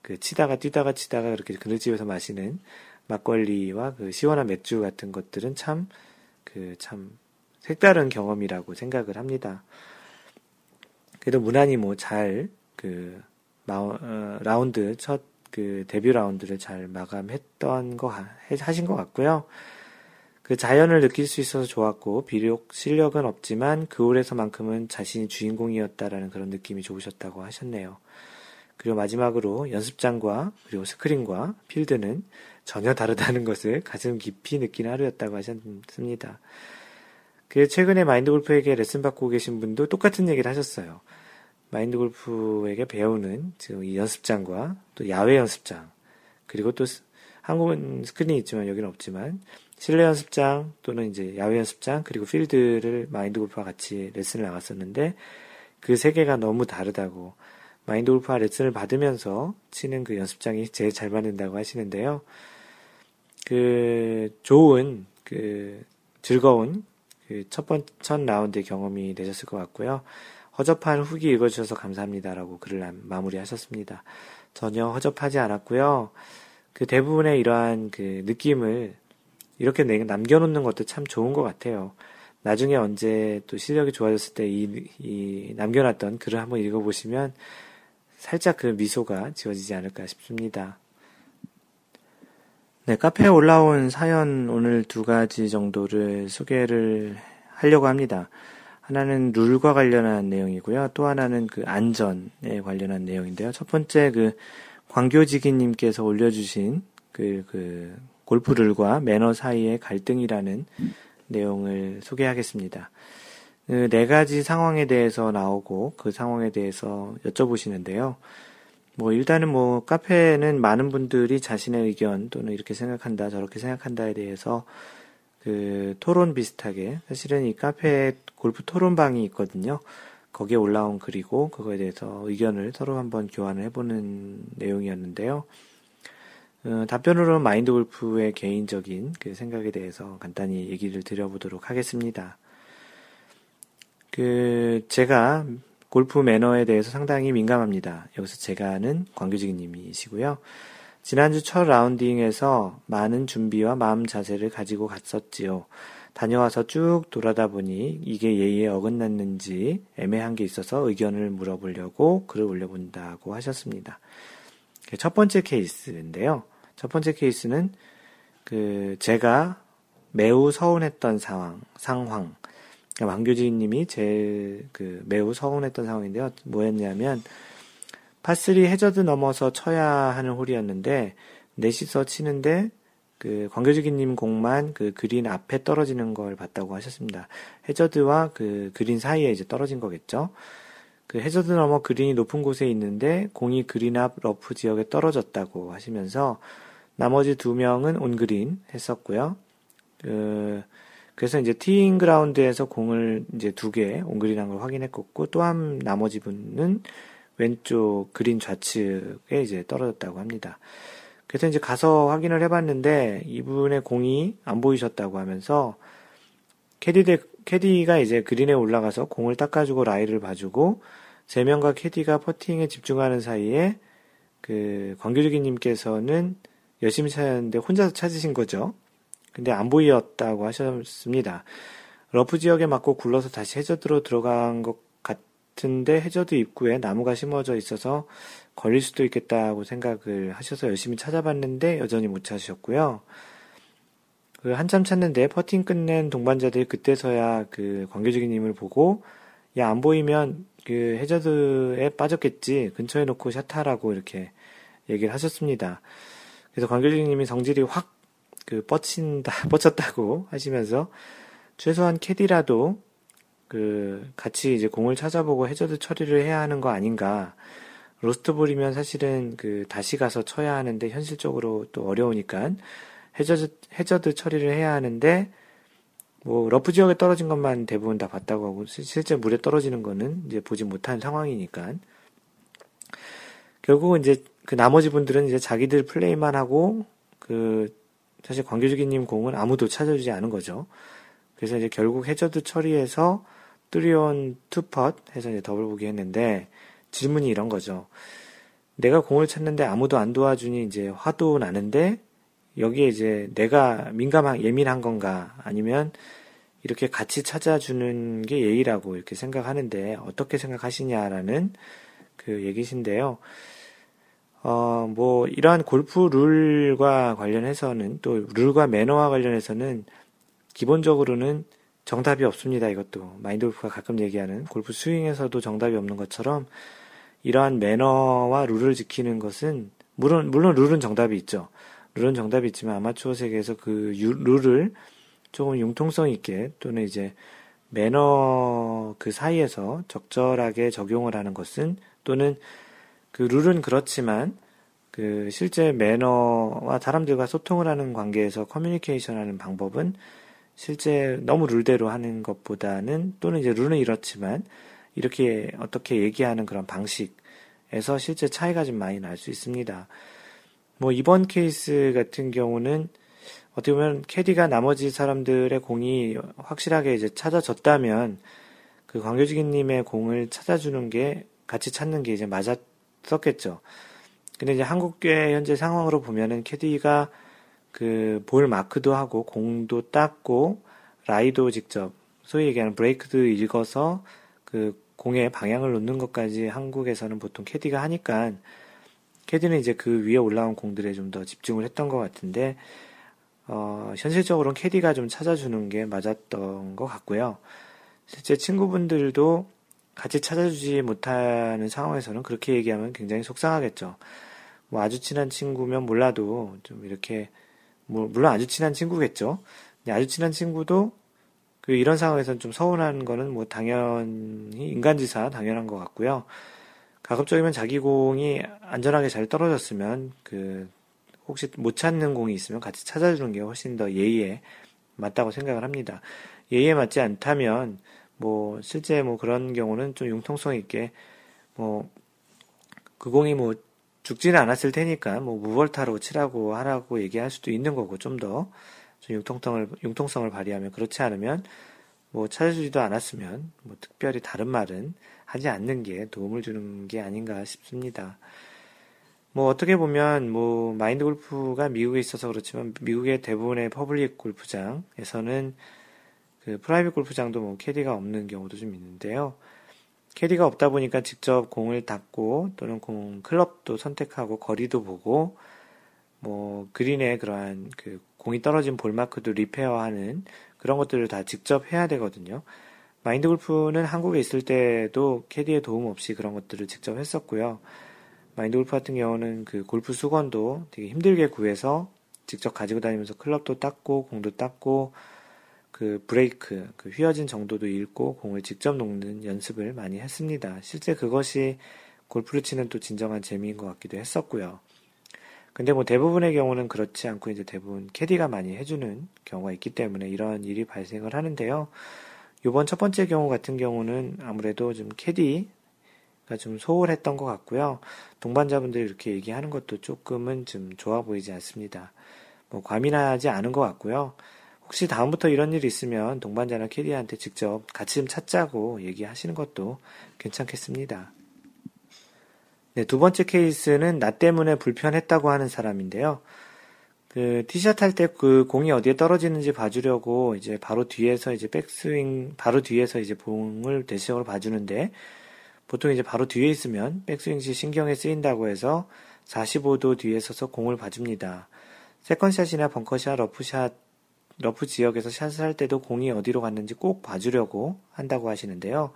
B: 그 치다가 뛰다가 치다가 그렇게 그늘집에서 마시는 막걸리와 그 시원한 맥주 같은 것들은 참 그참 그참 색다른 경험이라고 생각을 합니다. 그래도 무난히 뭐잘그 어, 라운드 첫 그 데뷔 라운드를 잘 마감했던 거 하신 것 같고요. 그 자연을 느낄 수 있어서 좋았고 비록 실력은 없지만 그 홀에서만큼은 자신이 주인공이었다라는 그런 느낌이 좋으셨다고 하셨네요. 그리고 마지막으로 연습장과 그리고 스크린과 필드는 전혀 다르다는 것을 가슴 깊이 느낀 하루였다고 하셨습니다. 그 최근에 마인드 골프에게 레슨 받고 계신 분도 똑같은 얘기를 하셨어요. 마인드 골프에게 배우는 지금 이 연습장과 또 야외 연습장 그리고 또 한국은 스크린이 있지만 여기는 없지만 실내 연습장 또는 이제 야외 연습장 그리고 필드를 마인드 골프와 같이 레슨을 나갔었는데 그 세 개가 너무 다르다고 마인드 골프와 레슨을 받으면서 치는 그 연습장이 제일 잘 맞는다고 하시는데요. 그 좋은 그 즐거운 그 첫 번, 째첫 라운드 의 경험이 되셨을 것 같고요. 허접한 후기 읽어주셔서 감사합니다라고 글을 마무리 하셨습니다. 전혀 허접하지 않았고요. 그 대부분의 이러한 그 느낌을 이렇게 남겨놓는 것도 참 좋은 것 같아요. 나중에 언제 또 실력이 좋아졌을 때 이, 이 남겨놨던 글을 한번 읽어보시면 살짝 그 미소가 지워지지 않을까 싶습니다. 네, 카페에 올라온 사연 오늘 두 가지 정도를 소개를 하려고 합니다. 하나는 룰과 관련한 내용이고요. 또 하나는 그 안전에 관련한 내용인데요. 첫 번째 그 광교지기님께서 올려주신 그, 그 골프 룰과 매너 사이의 갈등이라는 내용을 소개하겠습니다. 그네 가지 상황에 대해서 나오고 그 상황에 대해서 여쭤보시는데요. 뭐 일단은 뭐 카페는 많은 분들이 자신의 의견 또는 이렇게 생각한다 저렇게 생각한다에 대해서 그 토론 비슷하게 사실은 이 카페에 골프 토론방이 있거든요. 거기에 올라온 글이고 그거에 대해서 의견을 서로 한번 교환을 해보는 내용이었는데요. 어, 답변으로 마인드 골프의 개인적인 그 생각에 대해서 간단히 얘기를 드려보도록 하겠습니다. 그 제가 골프 매너에 대해서 상당히 민감합니다. 여기서 제가 아는 광규직님이시고요. 지난주 첫 라운딩에서 많은 준비와 마음 자세를 가지고 갔었지요. 다녀와서 쭉 돌아다 보니 이게 예의에 어긋났는지 애매한 게 있어서 의견을 물어보려고 글을 올려본다고 하셨습니다. 첫 번째 케이스인데요. 첫 번째 케이스는 그 제가 매우 서운했던 상황, 상황. 왕교진님이 제일 그 매우 서운했던 상황인데요. 뭐였냐면 파3 해저드 넘어서 쳐야 하는 홀이었는데 넷이서 치는데 그 광교지기님 공만 그 그린 앞에 떨어지는 걸 봤다고 하셨습니다. 해저드와 그 그린 사이에 이제 떨어진 거겠죠. 그 해저드 넘어 그린이 높은 곳에 있는데 공이 그린 앞 러프 지역에 떨어졌다고 하시면서 나머지 두 명은 온그린 했었고요. 그 그래서 이제 티잉 그라운드에서 공을 이제 두개 옹글이란 걸 확인했었고 또한 나머지 분은 왼쪽 그린 좌측에 이제 떨어졌다고 합니다. 그래서 이제 가서 확인을 해봤는데 이분의 공이 안 보이셨다고 하면서 캐디 대, 캐디가 이제 그린에 올라가서 공을 닦아주고 라이를 봐주고 세 명과 캐디가 퍼팅에 집중하는 사이에 그광교주기님께서는 열심히 찾았는데 혼자서 찾으신 거죠. 근데 안 보이었다고 하셨습니다. 러프 지역에 맞고 굴러서 다시 해저드로 들어간 것 같은데 해저드 입구에 나무가 심어져 있어서 걸릴 수도 있겠다고 생각을 하셔서 열심히 찾아봤는데 여전히 못 찾으셨고요. 그 한참 찾는데 퍼팅 끝낸 동반자들이 그때서야 그 관계주기님을 보고 야 안 보이면 그 해저드에 빠졌겠지 근처에 놓고 샷하라고 이렇게 얘기를 하셨습니다. 그래서 관계주기님이 성질이 확그 뻗친다 뻗쳤다고 하시면서 최소한 캐디라도 그 같이 이제 공을 찾아보고 해저드 처리를 해야 하는 거 아닌가. 로스트볼이면 사실은 그 다시 가서 쳐야 하는데 현실적으로 또 어려우니까 해저드 해저드 처리를 해야 하는데 뭐 러프 지역에 떨어진 것만 대부분 다 봤다고 하고 실제 물에 떨어지는 거는 이제 보지 못한 상황이니까 결국은 이제 그 나머지 분들은 이제 자기들 플레이만 하고 그 사실 광교주기님 공은 아무도 찾아주지 않은 거죠. 그래서 이제 결국 해저드 처리해서 뚜리온 투팟 해서 이제 더블 보기 했는데 질문이 이런 거죠. 내가 공을 찾는데 아무도 안 도와주니 이제 화도 나는데 여기에 이제 내가 민감한 예민한 건가 아니면 이렇게 같이 찾아주는 게 예의라고 이렇게 생각하는데 어떻게 생각하시냐라는 그 얘기신데요. 어, 뭐, 이러한 골프 룰과 관련해서는 또 룰과 매너와 관련해서는 기본적으로는 정답이 없습니다. 이것도 마인드 골프가 가끔 얘기하는 골프 스윙에서도 정답이 없는 것처럼 이러한 매너와 룰을 지키는 것은 물론 물론 룰은 정답이 있죠. 룰은 정답이 있지만 아마추어 세계에서 그 유, 룰을 조금 융통성 있게 또는 이제 매너 그 사이에서 적절하게 적용을 하는 것은 또는 그 룰은 그렇지만 그 실제 매너와 사람들과 소통을 하는 관계에서 커뮤니케이션 하는 방법은 실제 너무 룰대로 하는 것보다는 또는 이제 룰은 이렇지만 이렇게 어떻게 얘기하는 그런 방식에서 실제 차이가 좀 많이 날 수 있습니다. 뭐 이번 케이스 같은 경우는 어떻게 보면 캐디가 나머지 사람들의 공이 확실하게 이제 찾아졌다면 그 광교지기님의 공을 찾아주는 게 같이 찾는 게 이제 맞았 썼겠죠. 근데 이제 한국교회 현재 상황으로 보면은 캐디가 그 볼 마크도 하고 공도 닦고 라이도 직접 소위 얘기하는 브레이크도 읽어서 그 공의 방향을 놓는 것까지 한국에서는 보통 캐디가 하니까 캐디는 이제 그 위에 올라온 공들에 좀 더 집중을 했던 것 같은데 어, 현실적으로는 캐디가 좀 찾아주는 게 맞았던 것 같고요. 실제 친구분들도 같이 찾아주지 못하는 상황에서는 그렇게 얘기하면 굉장히 속상하겠죠. 뭐 아주 친한 친구면 몰라도 좀 이렇게 뭐 물론 아주 친한 친구겠죠. 근데 아주 친한 친구도 그 이런 상황에서는 좀 서운한 거는 뭐 당연히 인간지사 당연한 것 같고요. 가급적이면 자기 공이 안전하게 잘 떨어졌으면 그 혹시 못 찾는 공이 있으면 같이 찾아주는 게 훨씬 더 예의에 맞다고 생각을 합니다. 예의에 맞지 않다면 뭐 실제 뭐 그런 경우는 좀 융통성 있게 뭐 그 공이 뭐 죽지는 않았을 테니까 뭐 무벌타로 치라고 하라고 얘기할 수도 있는 거고 좀 더 좀 융통성을 융통성을 발휘하면 그렇지 않으면 뭐 찾아주지도 않았으면 뭐 특별히 다른 말은 하지 않는 게 도움을 주는 게 아닌가 싶습니다. 뭐 어떻게 보면 뭐 마인드 골프가 미국에 있어서 그렇지만 미국의 대부분의 퍼블릭 골프장에서는 그 프라이빗 골프장도 뭐 캐디가 없는 경우도 좀 있는데요. 캐디가 없다 보니까 직접 공을 닦고 또는 공 클럽도 선택하고 거리도 보고 뭐 그린에 그러한 그 공이 떨어진 볼 마크도 리페어하는 그런 것들을 다 직접 해야 되거든요. 마인드 골프는 한국에 있을 때도 캐디의 도움 없이 그런 것들을 직접 했었고요. 마인드 골프 같은 경우는 그 골프 수건도 되게 힘들게 구해서 직접 가지고 다니면서 클럽도 닦고 공도 닦고 그 브레이크, 그 휘어진 정도도 읽고 공을 직접 녹는 연습을 많이 했습니다. 실제 그것이 골프를 치는 또 진정한 재미인 것 같기도 했었고요. 근데 뭐 대부분의 경우는 그렇지 않고 이제 대부분 캐디가 많이 해주는 경우가 있기 때문에 이런 일이 발생을 하는데요. 요번 첫 번째 경우 같은 경우는 아무래도 좀 캐디가 좀 소홀했던 것 같고요. 동반자분들이 이렇게 얘기하는 것도 조금은 좀 좋아 보이지 않습니다. 뭐 과민하지 않은 것 같고요. 혹시 다음부터 이런 일이 있으면 동반자나 캐리한테 직접 같이 좀 찾자고 얘기하시는 것도 괜찮겠습니다. 네, 두 번째 케이스는 나 때문에 불편했다고 하는 사람인데요. 그 티샷 할 때 그 공이 어디에 떨어지는지 봐주려고 이제 바로 뒤에서 이제 백스윙 바로 뒤에서 이제 봉을 대시으로 봐주는데 보통 이제 바로 뒤에 있으면 백스윙 시 신경에 쓰인다고 해서 45도 뒤에 서서 공을 봐줍니다. 세컨샷이나 벙커샷, 러프샷 러프 지역에서 샷을 할 때도 공이 어디로 갔는지 꼭 봐주려고 한다고 하시는데요.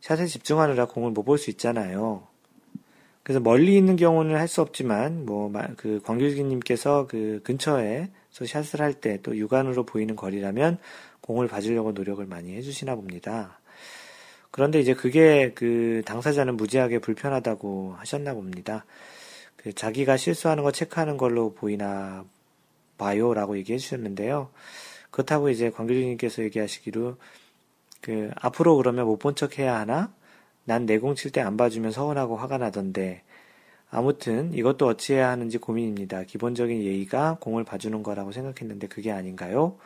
B: 샷에 집중하느라 공을 못 볼 수 있잖아요. 그래서 멀리 있는 경우는 할 수 없지만 뭐 그 광규기님께서 그, 그 근처에서 샷을 할 때 또 육안으로 보이는 거리라면 공을 봐주려고 노력을 많이 해주시나 봅니다. 그런데 이제 그게 그 당사자는 무지하게 불편하다고 하셨나 봅니다. 그 자기가 실수하는 거 체크하는 걸로 보이나 봐요라고 얘기해 주셨는데요. 그렇다고 이제 관계자님께서 얘기하시기로 그 앞으로 그러면 못 본척 해야 하나? 난 내공 칠 때 안 봐주면 서운하고 화가 나던데 아무튼 이것도 어찌해야 하는지 고민입니다. 기본적인 예의가 공을 봐주는 거라고 생각했는데 그게 아닌가요?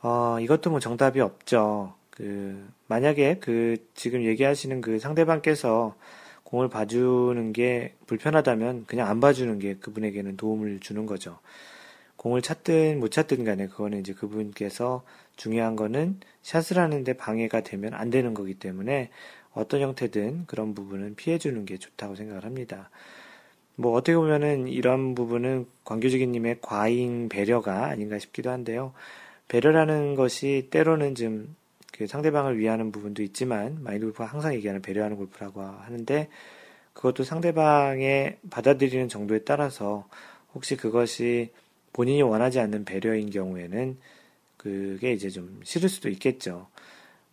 B: 어, 이것도 뭐 정답이 없죠. 그 만약에 그 지금 얘기하시는 그 상대방께서 공을 봐주는 게 불편하다면 그냥 안 봐주는 게 그분에게는 도움을 주는 거죠. 공을 찾든 못 찾든 간에 그거는 이제 그분께서 중요한 거는 샷을 하는데 방해가 되면 안 되는 거기 때문에 어떤 형태든 그런 부분은 피해주는 게 좋다고 생각을 합니다. 뭐 어떻게 보면은 이런 부분은 광교지기님의 과잉 배려가 아닌가 싶기도 한데요. 배려라는 것이 때로는 좀그 상대방을 위하는 부분도 있지만 마인드 골프가 항상 얘기하는 배려하는 골프라고 하는데 그것도 상대방의 받아들이는 정도에 따라서 혹시 그것이 본인이 원하지 않는 배려인 경우에는 그게 이제 좀 싫을 수도 있겠죠.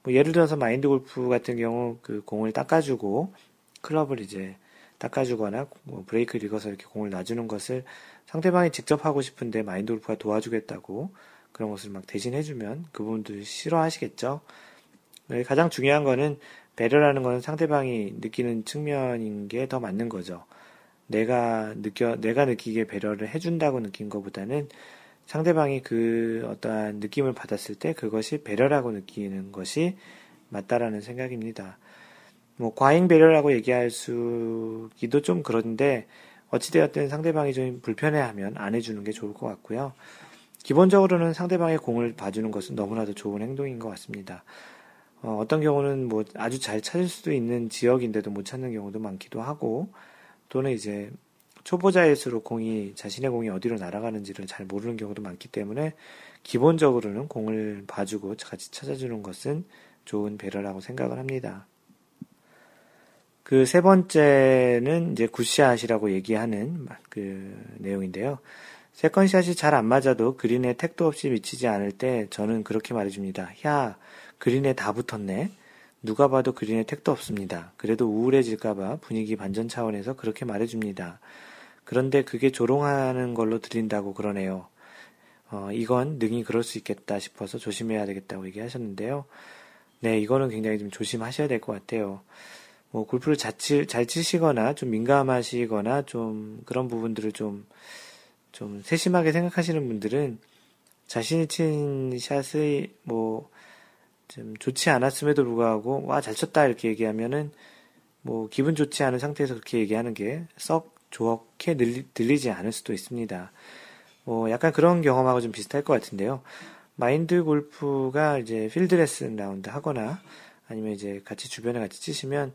B: 뭐 예를 들어서 마인드 골프 같은 경우 그 공을 닦아주고 클럽을 이제 닦아주거나 뭐 브레이크를 익어서 이렇게 공을 놔주는 것을 상대방이 직접 하고 싶은데 마인드 골프가 도와주겠다고 그런 것을 막 대신해주면 그분도 싫어하시겠죠. 가장 중요한 거는 배려라는 거는 상대방이 느끼는 측면인 게 더 맞는 거죠. 내가 느껴, 내가 느끼게 배려를 해준다고 느낀 것보다는 상대방이 그 어떠한 느낌을 받았을 때 그것이 배려라고 느끼는 것이 맞다라는 생각입니다. 뭐, 과잉 배려라고 얘기할 수기도 좀 그런데, 어찌되었든 상대방이 좀 불편해하면 안 해주는 게 좋을 것 같고요. 기본적으로는 상대방의 공을 봐주는 것은 너무나도 좋은 행동인 것 같습니다. 어, 어떤 경우는 뭐 아주 잘 찾을 수도 있는 지역인데도 못 찾는 경우도 많기도 하고, 또는 이제 초보자일수록 공이 자신의 공이 어디로 날아가는지를 잘 모르는 경우도 많기 때문에 기본적으로는 공을 봐주고 같이 찾아주는 것은 좋은 배려라고 생각을 합니다. 그 세 번째는 이제 굿샷이라고 얘기하는 그 내용인데요. 세컨샷이 잘 안 맞아도 그린에 택도 없이 미치지 않을 때 저는 그렇게 말해줍니다. 야, 그린에 다 붙었네. 누가 봐도 그린의 택도 없습니다. 그래도 우울해질까봐 분위기 반전 차원에서 그렇게 말해줍니다. 그런데 그게 조롱하는 걸로 들린다고 그러네요. 어, 이건 능히 그럴 수 있겠다 싶어서 조심해야 되겠다고 얘기하셨는데요. 네, 이거는 굉장히 좀 조심하셔야 될 것 같아요. 뭐, 골프를 자치, 잘 치시거나 좀 민감하시거나 좀 그런 부분들을 좀, 좀 세심하게 생각하시는 분들은 자신이 친 샷의 뭐, 좀 좋지 않았음에도 불구하고 와 잘 쳤다 이렇게 얘기하면은 뭐 기분 좋지 않은 상태에서 그렇게 얘기하는 게 썩 좋게 늘리 들리지 않을 수도 있습니다. 뭐 약간 그런 경험하고 좀 비슷할 것 같은데요. 마인드 골프가 이제 필드 레슨 라운드 하거나 아니면 이제 같이 주변에 같이 치시면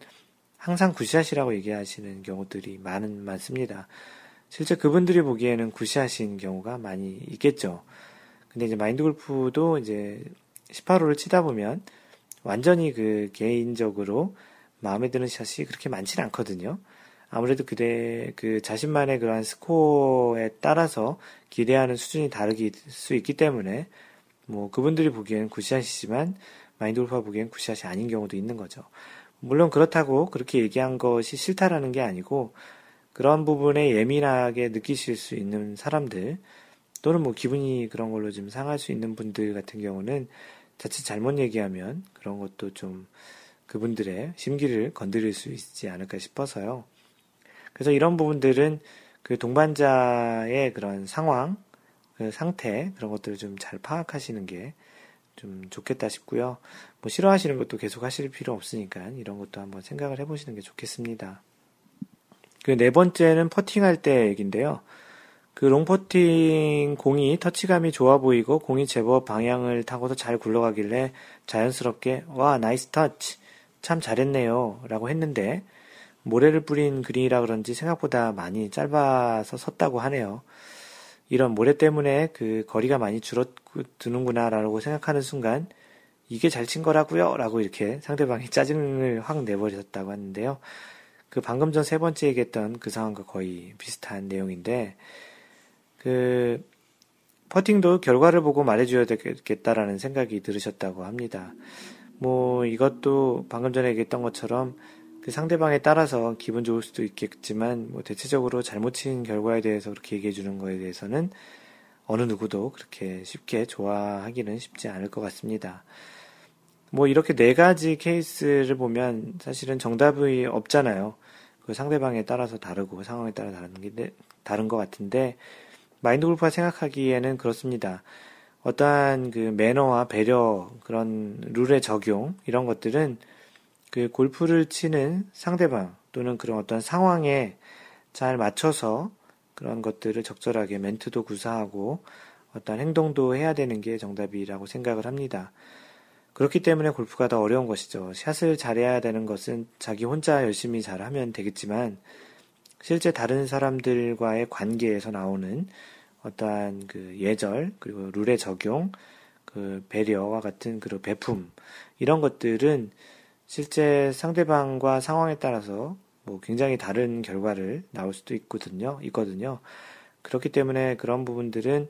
B: 항상 굿샷이라고 얘기하시는 경우들이 많은 많습니다. 실제 그분들이 보기에는 굿샷인 경우가 많이 있겠죠. 근데 이제 마인드 골프도 이제 18호를 치다 보면 완전히 그 개인적으로 마음에 드는 샷이 그렇게 많지는 않거든요. 아무래도 그대 그 자신만의 그러한 스코어에 따라서 기대하는 수준이 다르기 수 있기 때문에 뭐 그분들이 보기엔 굿샷이지만 마인드 골파 보기엔 굿샷이 아닌 경우도 있는 거죠. 물론 그렇다고 그렇게 얘기한 것이 싫다라는 게 아니고 그런 부분에 예민하게 느끼실 수 있는 사람들 또는 뭐 기분이 그런 걸로 좀 상할 수 있는 분들 같은 경우는 자칫 잘못 얘기하면 그런 것도 좀 그분들의 심기를 건드릴 수 있지 않을까 싶어서요. 그래서 이런 부분들은 그 동반자의 그런 상황, 그 상태 그런 것들을 좀 잘 파악하시는 게 좀 좋겠다 싶고요. 뭐 싫어하시는 것도 계속 하실 필요 없으니까 이런 것도 한번 생각을 해보시는 게 좋겠습니다. 그 네 번째는 퍼팅할 때 얘기인데요. 그 롱퍼팅 공이 터치감이 좋아 보이고 공이 제법 방향을 타고서 잘 굴러가길래 자연스럽게 와 나이스 터치 참 잘했네요 라고 했는데 모래를 뿌린 그린이라 그런지 생각보다 많이 짧아서 섰다고 하네요. 이런 모래 때문에 그 거리가 많이 줄어드는구나라고 생각하는 순간 이게 잘 친 거라고요 라고 이렇게 상대방이 짜증을 확 내버렸다고 하는데요. 그 방금 전 세 번째 얘기했던 그 상황과 거의 비슷한 내용인데 그 퍼팅도 결과를 보고 말해줘야 되겠다라는 생각이 들으셨다고 합니다. 뭐 이것도 방금 전에 얘기했던 것처럼 그 상대방에 따라서 기분 좋을 수도 있겠지만 뭐 대체적으로 잘못 친 결과에 대해서 그렇게 얘기해 주는 거에 대해서는 어느 누구도 그렇게 쉽게 좋아하기는 쉽지 않을 것 같습니다. 뭐 이렇게 네 가지 케이스를 보면 사실은 정답이 없잖아요. 그 상대방에 따라서 다르고 상황에 따라 다른 게 다른 것 같은데 마인드 골프가 생각하기에는 그렇습니다. 어떠한 그 매너와 배려, 그런 룰의 적용, 이런 것들은 그 골프를 치는 상대방 또는 그런 어떤 상황에 잘 맞춰서 그런 것들을 적절하게 멘트도 구사하고 어떤 행동도 해야 되는 게 정답이라고 생각을 합니다. 그렇기 때문에 골프가 더 어려운 것이죠. 샷을 잘해야 되는 것은 자기 혼자 열심히 잘하면 되겠지만 실제 다른 사람들과의 관계에서 나오는 어떠한 그 예절 그리고 룰의 적용 그 배려와 같은 그런 배품 이런 것들은 실제 상대방과 상황에 따라서 뭐 굉장히 다른 결과를 나올 수도 있거든요. 있거든요. 그렇기 때문에 그런 부분들은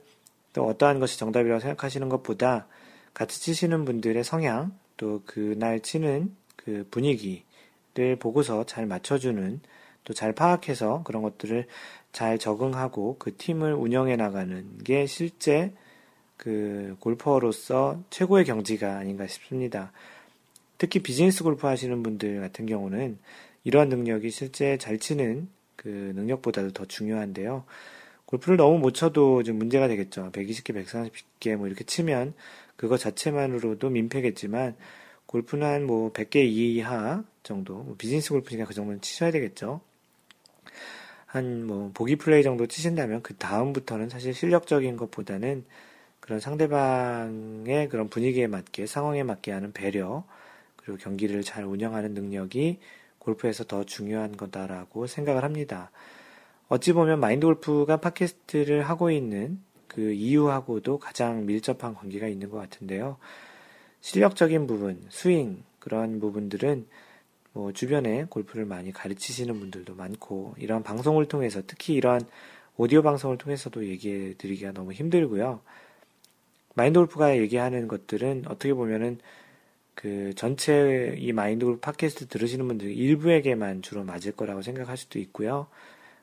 B: 또 어떠한 것이 정답이라고 생각하시는 것보다 같이 치시는 분들의 성향 또 그날 치는 그 분위기를 보고서 잘 맞춰주는 또잘 파악해서 그런 것들을 잘 적응하고 그 팀을 운영해 나가는 게 실제 그 골퍼로서 최고의 경지가 아닌가 싶습니다. 특히 비즈니스 골프 하시는 분들 같은 경우는 이러한 능력이 실제 잘 치는 그 능력보다도 더 중요한데요. 골프를 너무 못 쳐도 좀 문제가 되겠죠. 120개, 130개 뭐 이렇게 치면 그거 자체만으로도 민폐겠지만 골프는 한뭐 100개 이하 정도, 뭐 비즈니스 골프니까 그 정도는 치셔야 되겠죠. 한뭐 보기 플레이 정도 치신다면 그 다음부터는 사실 실력적인 것보다는 그런 상대방의 그런 분위기에 맞게 상황에 맞게 하는 배려 그리고 경기를 잘 운영하는 능력이 골프에서 더 중요한 거다라고 생각을 합니다. 어찌 보면 마인드 골프가 팟캐스트를 하고 있는 그 이유하고도 가장 밀접한 관계가 있는 것 같은데요. 실력적인 부분, 스윙 그런 부분들은 뭐 주변에 골프를 많이 가르치시는 분들도 많고 이러한 방송을 통해서 특히 이러한 오디오 방송을 통해서도 얘기해 드리기가 너무 힘들고요. 마인드 골프가 얘기하는 것들은 어떻게 보면은 그 전체 이 마인드 골프 팟캐스트 들으시는 분들 일부에게만 주로 맞을 거라고 생각할 수도 있고요.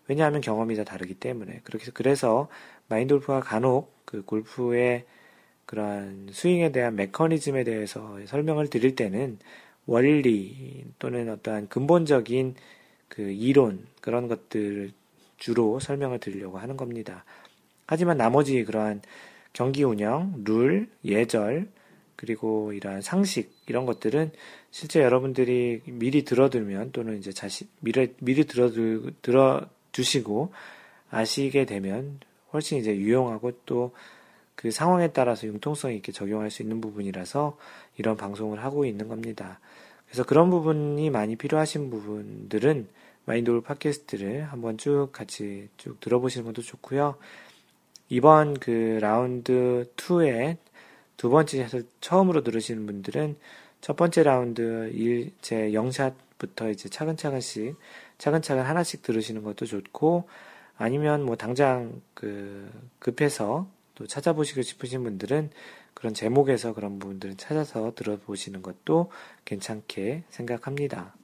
B: 왜냐하면 경험이 다 다르기 때문에 그렇게 그래서 마인드 골프가 간혹 그 골프의 그러한 스윙에 대한 메커니즘에 대해서 설명을 드릴 때는 원리 또는 어떠한 근본적인 그 이론 그런 것들을 주로 설명을 드리려고 하는 겁니다. 하지만 나머지 그러한 경기 운영, 룰, 예절, 그리고 이러한 상식 이런 것들은 실제 여러분들이 미리 들어두면 또는 이제 자신 미리 미리 들어두 들어 주시고 아시게 되면 훨씬 이제 유용하고 또 그 상황에 따라서 융통성 있게 적용할 수 있는 부분이라서 이런 방송을 하고 있는 겁니다. 그래서 그런 부분이 많이 필요하신 부분들은 마인드홀 팟캐스트를 한번 쭉 같이 쭉 들어보시는 것도 좋고요. 이번 그 라운드 2에두 번째 에서 처음으로 들으시는 분들은 첫 번째 라운드 1, 제 0샷부터 이제 차근차근씩, 차근차근 하나씩 들으시는 것도 좋고, 아니면 뭐 당장 그, 급해서 또 찾아보시고 싶으신 분들은 그런 제목에서 그런 부분들을 찾아서 들어보시는 것도 괜찮게 생각합니다.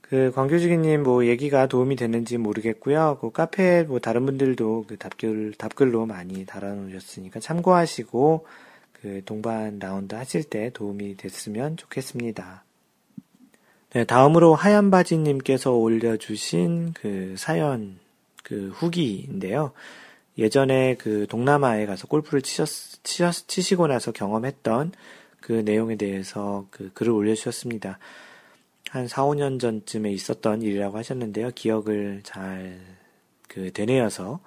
B: 그 광교주기님 뭐 얘기가 도움이 됐는지 모르겠고요. 그 카페 뭐 다른 분들도 그 답글 답글로 많이 달아놓으셨으니까 참고하시고 그 동반 라운드 하실 때 도움이 됐으면 좋겠습니다. 네, 다음으로 하얀 바지님께서 올려주신 그 사연 그 후기인데요. 예전에 그 동남아에 가서 골프를 치셨 치시고 나서 경험했던 그 내용에 대해서 그 글을 올려주셨습니다. 한 4, 5년 전쯤에 있었던 일이라고 하셨는데요. 기억을 잘 그 되뇌어서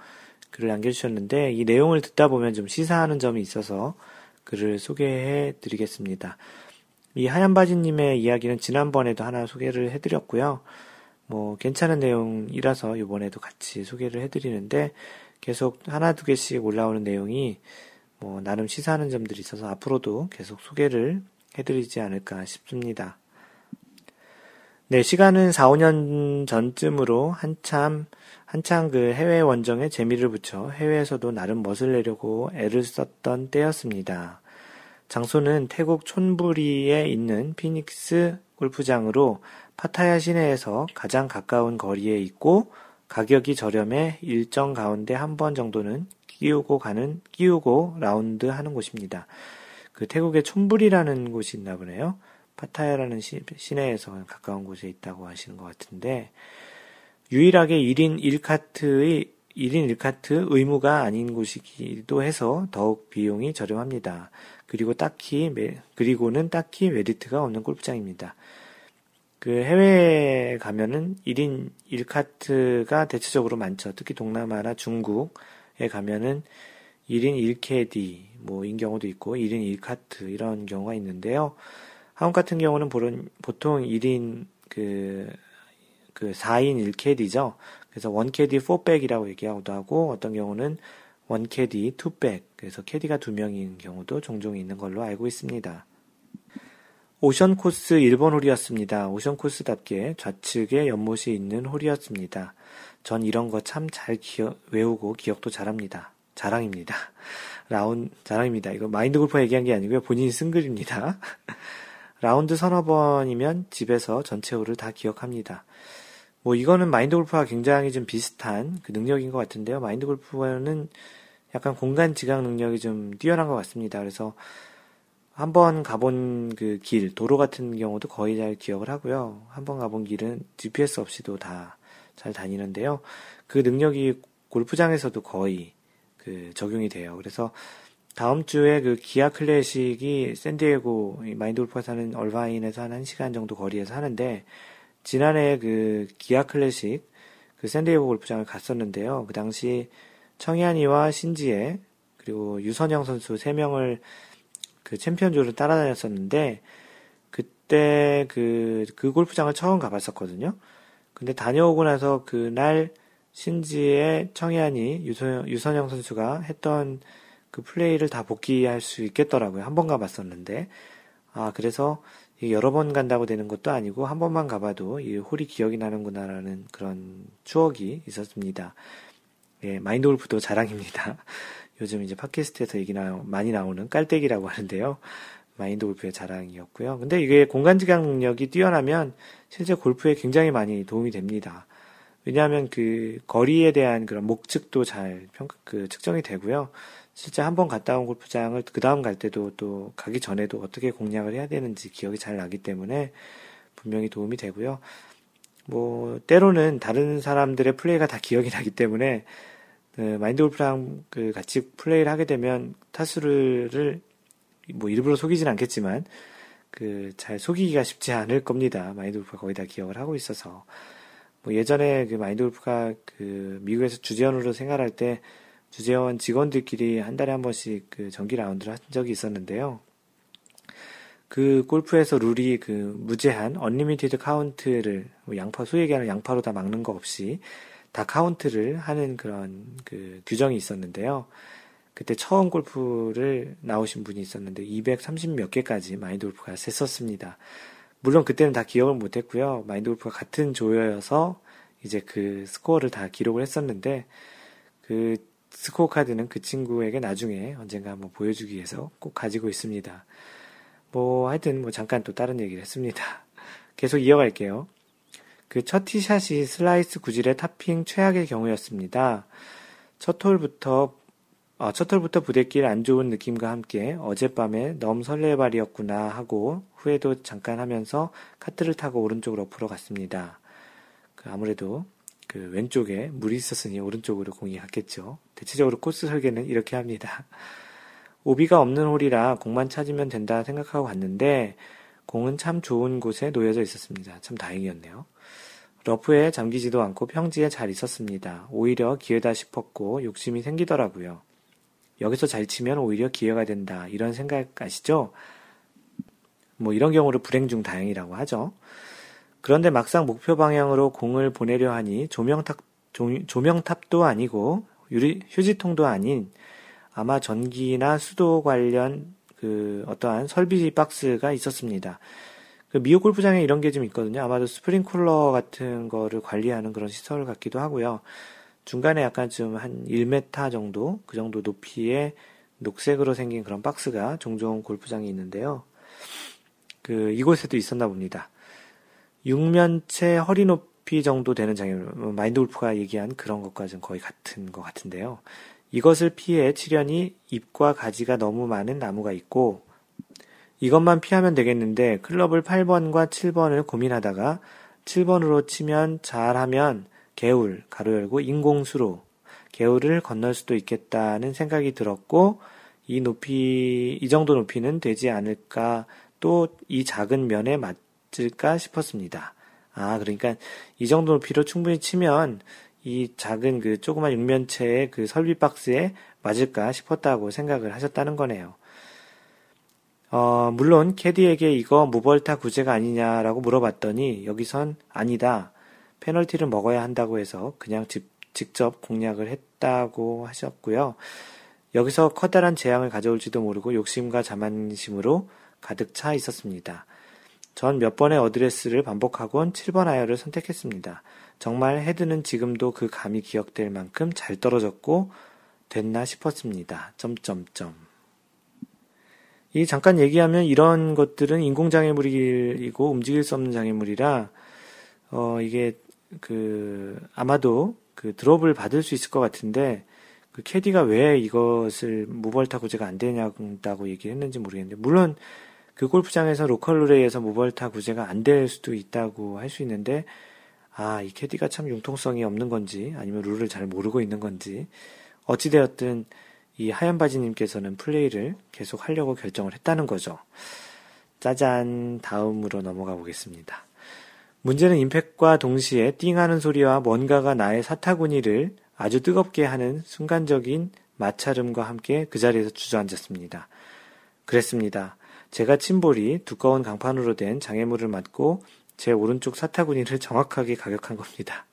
B: 글을 남겨주셨는데 이 내용을 듣다 보면 좀 시사하는 점이 있어서 글을 소개해 드리겠습니다. 이 하얀 바지님의 이야기는 지난번에도 하나 소개를 해드렸고요. 뭐 괜찮은 내용이라서 이번에도 같이 소개를 해드리는데 계속 하나 두 개씩 올라오는 내용이 뭐 나름 시사하는 점들이 있어서 앞으로도 계속 소개를 해드리지 않을까 싶습니다. 네, 시간은 4, 5년 전쯤으로 한참, 한창 그 해외 원정에 재미를 붙여 해외에서도 나름 멋을 내려고 애를 썼던 때였습니다. 장소는 태국 촌부리에 있는 피닉스 골프장으로 파타야 시내에서 가장 가까운 거리에 있고 가격이 저렴해 일정 가운데 한 번 정도는 끼우고 가는, 끼우고 라운드 하는 곳입니다. 그 태국의 촌불이라는 곳이 있나 보네요. 파타야라는 시, 시내에서 가까운 곳에 있다고 하시는 것 같은데, 유일하게 1인 1카트의 1인 1카트 의무가 아닌 곳이기도 해서 더욱 비용이 저렴합니다. 그리고 딱히 그리고는 딱히 메리트가 없는 골프장입니다. 그 해외에 가면은 1인 1카트가 대체적으로 많죠. 특히 동남아나 중국, 에 가면은 1인 1캐디, 뭐인 경우도 있고 1인 1카트 이런 경우가 있는데요. 한국 같은 경우는 보통 1인 그, 그 4인 1캐디죠. 그래서 1캐디 4백이라고 얘기하고도 하고 어떤 경우는 1캐디 2백, 그래서 캐디가 2명인 경우도 종종 있는 걸로 알고 있습니다. 오션 코스 일본 홀이었습니다. 오션 코스답게 좌측에 연못이 있는 홀이었습니다. 전 이런 거 참 잘 외우고 기억도 잘합니다. 자랑입니다. 라운 자랑입니다. 이거 마인드 골프 얘기한 게 아니고요. 본인이 쓴 글입니다. 라운드 서너 번이면 집에서 전체 홀을 다 기억합니다. 뭐 이거는 마인드 골프와 굉장히 좀 비슷한 그 능력인 것 같은데요. 마인드 골프는 약간 공간 지각 능력이 좀 뛰어난 것 같습니다. 그래서 한번 가본 그 길, 도로 같은 경우도 거의 잘 기억을 하고요. 한번 가본 길은 GPS 없이도 다잘 다니는데요. 그 능력이 골프장에서도 거의 그 적용이 돼요. 그래서 다음 주에 그 기아 클래식이 샌디에고 마인드 골프가 사는 얼바인에서 한 1시간 정도 거리에서 하는데 지난해 그 기아 클래식 그 샌디에고 골프장을 갔었는데요. 그 당시 청현이와 이 신지혜 그리고 유선영 선수 3명을 그 챔피언조를 따라다녔었는데 그때 그, 그 골프장을 처음 가봤었거든요. 근데 다녀오고 나서 그날 신지의 청해안이 유선, 유선영 선수가 했던 그 플레이를 다 복귀할 수 있겠더라고요. 한 번 가봤었는데. 아, 그래서 여러 번 간다고 되는 것도 아니고 한 번만 가봐도 이 홀이 기억이 나는구나라는 그런 추억이 있었습니다. 예, 마인드 골프도 자랑입니다. 요즘 이제 팟캐스트에서 얘기 나, 많이 나오는 깔때기라고 하는데요. 마인드 골프의 자랑이었고요. 근데 이게 공간 지각 능력이 뛰어나면 실제 골프에 굉장히 많이 도움이 됩니다. 왜냐하면 그 거리에 대한 그런 목측도 잘 평가, 그 측정이 되고요. 실제 한번 갔다 온 골프장을 그 다음 갈 때도 또 가기 전에도 어떻게 공략을 해야 되는지 기억이 잘 나기 때문에 분명히 도움이 되고요. 뭐 때로는 다른 사람들의 플레이가 다 기억이 나기 때문에 그 마인드 골프랑 그 같이 플레이를 하게 되면 타수를 뭐 일부러 속이진 않겠지만 그 잘 속이기가 쉽지 않을 겁니다. 마인드 골프가 거의 다 기억을 하고 있어서 뭐 예전에 그 마인드 골프가 그 미국에서 주재원으로 생활할 때 주재원 직원들끼리 한 달에 한 번씩 그 정기 라운드를 한 적이 있었는데요. 그 골프에서 룰이 그 무제한 언리미티드 카운트를 뭐 양파 소 얘기하는 양파로 다 막는 거 없이 다 카운트를 하는 그런 그 규정이 있었는데요. 그때 처음 골프를 나오신 분이 있었는데 230몇 개까지 마인드 골프가 셌었습니다. 물론 그때는 다 기억을 못 했고요. 마인드 골프가 같은 조여여서 이제 그 스코어를 다 기록을 했었는데 그 스코어 카드는 그 친구에게 나중에 언젠가 한번 보여주기 위해서 꼭 가지고 있습니다. 뭐 하여튼 뭐 잠깐 또 다른 얘기를 했습니다. 계속 이어갈게요. 그 첫 티샷이 슬라이스 구질의 탑핑 최악의 경우였습니다. 첫 홀부터 어, 첫털부터부대끼리안 좋은 느낌과 함께 어젯밤에 넘 설레발이었구나 하고 후회도 잠깐 하면서 카트를 타고 오른쪽으로 풀어 갔습니다. 그 아무래도 그 왼쪽에 물이 있었으니 오른쪽으로 공이 갔겠죠. 대체적으로 코스 설계는 이렇게 합니다. 오비가 없는 홀이라 공만 찾으면 된다 생각하고 갔는데 공은 참 좋은 곳에 놓여져 있었습니다. 참 다행이었네요. 러프에 잠기지도 않고 평지에 잘 있었습니다. 오히려 기회다 싶었고 욕심이 생기더라고요. 여기서 잘 치면 오히려 기회가 된다. 이런 생각 아시죠? 뭐 이런 경우를 불행 중 다행이라고 하죠. 그런데 막상 목표 방향으로 공을 보내려 하니 조명탑, 조, 명탑도 아니고 유리, 휴지통도 아닌 아마 전기나 수도 관련 그 어떠한 설비 박스가 있었습니다. 그 미국 골프장에 이런 게 좀 있거든요. 아마도 스프링쿨러 같은 거를 관리하는 그런 시설 같기도 하고요. 중간에 약간 좀한 1m 정도, 그 정도 높이의 녹색으로 생긴 그런 박스가 종종 골프장에 있는데요. 그, 이곳에도 있었나 봅니다. 6면체 허리 높이 정도 되는 장애물, 뭐 마인드 골프가 얘기한 그런 것과는 거의 같은 것 같은데요. 이것을 피해 치련이 잎과 가지가 너무 많은 나무가 있고, 이것만 피하면 되겠는데, 클럽을 8번과 7번을 고민하다가, 7번으로 치면 잘하면 개울, 가로 열고 인공수로 개울을 건널 수도 있겠다는 생각이 들었고, 이 높이, 이 정도 높이는 되지 않을까, 또 이 작은 면에 맞을까 싶었습니다. 아, 그러니까 이 정도 높이로 충분히 치면 이 작은 그 조그만 육면체의 그 설비 박스에 맞을까 싶었다고 생각을 하셨다는 거네요. 어, 물론 캐디에게 이거 무벌타 구제가 아니냐라고 물어봤더니 여기선 아니다. 페널티를 먹어야 한다고 해서 그냥 집, 직접 공략을 했다고 하셨고요. 여기서 커다란 재앙을 가져올지도 모르고 욕심과 자만심으로 가득 차 있었습니다. 전 몇 번의 어드레스를 반복하곤 7번 아이어를 선택했습니다. 정말 헤드는 지금도 그 감이 기억될 만큼 잘 떨어졌고 됐나 싶었습니다. 점점점. 이 잠깐 얘기하면 이런 것들은 인공장애물이고 움직일 수 없는 장애물이라 어 이게 그 아마도 그 드롭을 받을 수 있을 것 같은데 그 캐디가 왜 이것을 무벌 타구 제가 안 되냐고 얘기를 했는지 모르겠는데 물론 그 골프장에서 로컬 룰에의해서 무벌타 구제가 안 될 수도 있다고 할 수 있는데 아 이 캐디가 참 융통성이 없는 건지 아니면 룰을 잘 모르고 있는 건지 어찌되었든 이 하얀 바지님께서는 플레이를 계속 하려고 결정을 했다는 거죠. 짜잔 다음으로 넘어가 보겠습니다. 문제는 임팩과 동시에 띵하는 소리와 뭔가가 나의 사타구니를 아주 뜨겁게 하는 순간적인 마찰음과 함께 그 자리에서 주저앉았습니다. 그랬습니다. 제가 침볼이 두꺼운 강판으로 된 장애물을 맞고 제 오른쪽 사타구니를 정확하게 가격한 겁니다.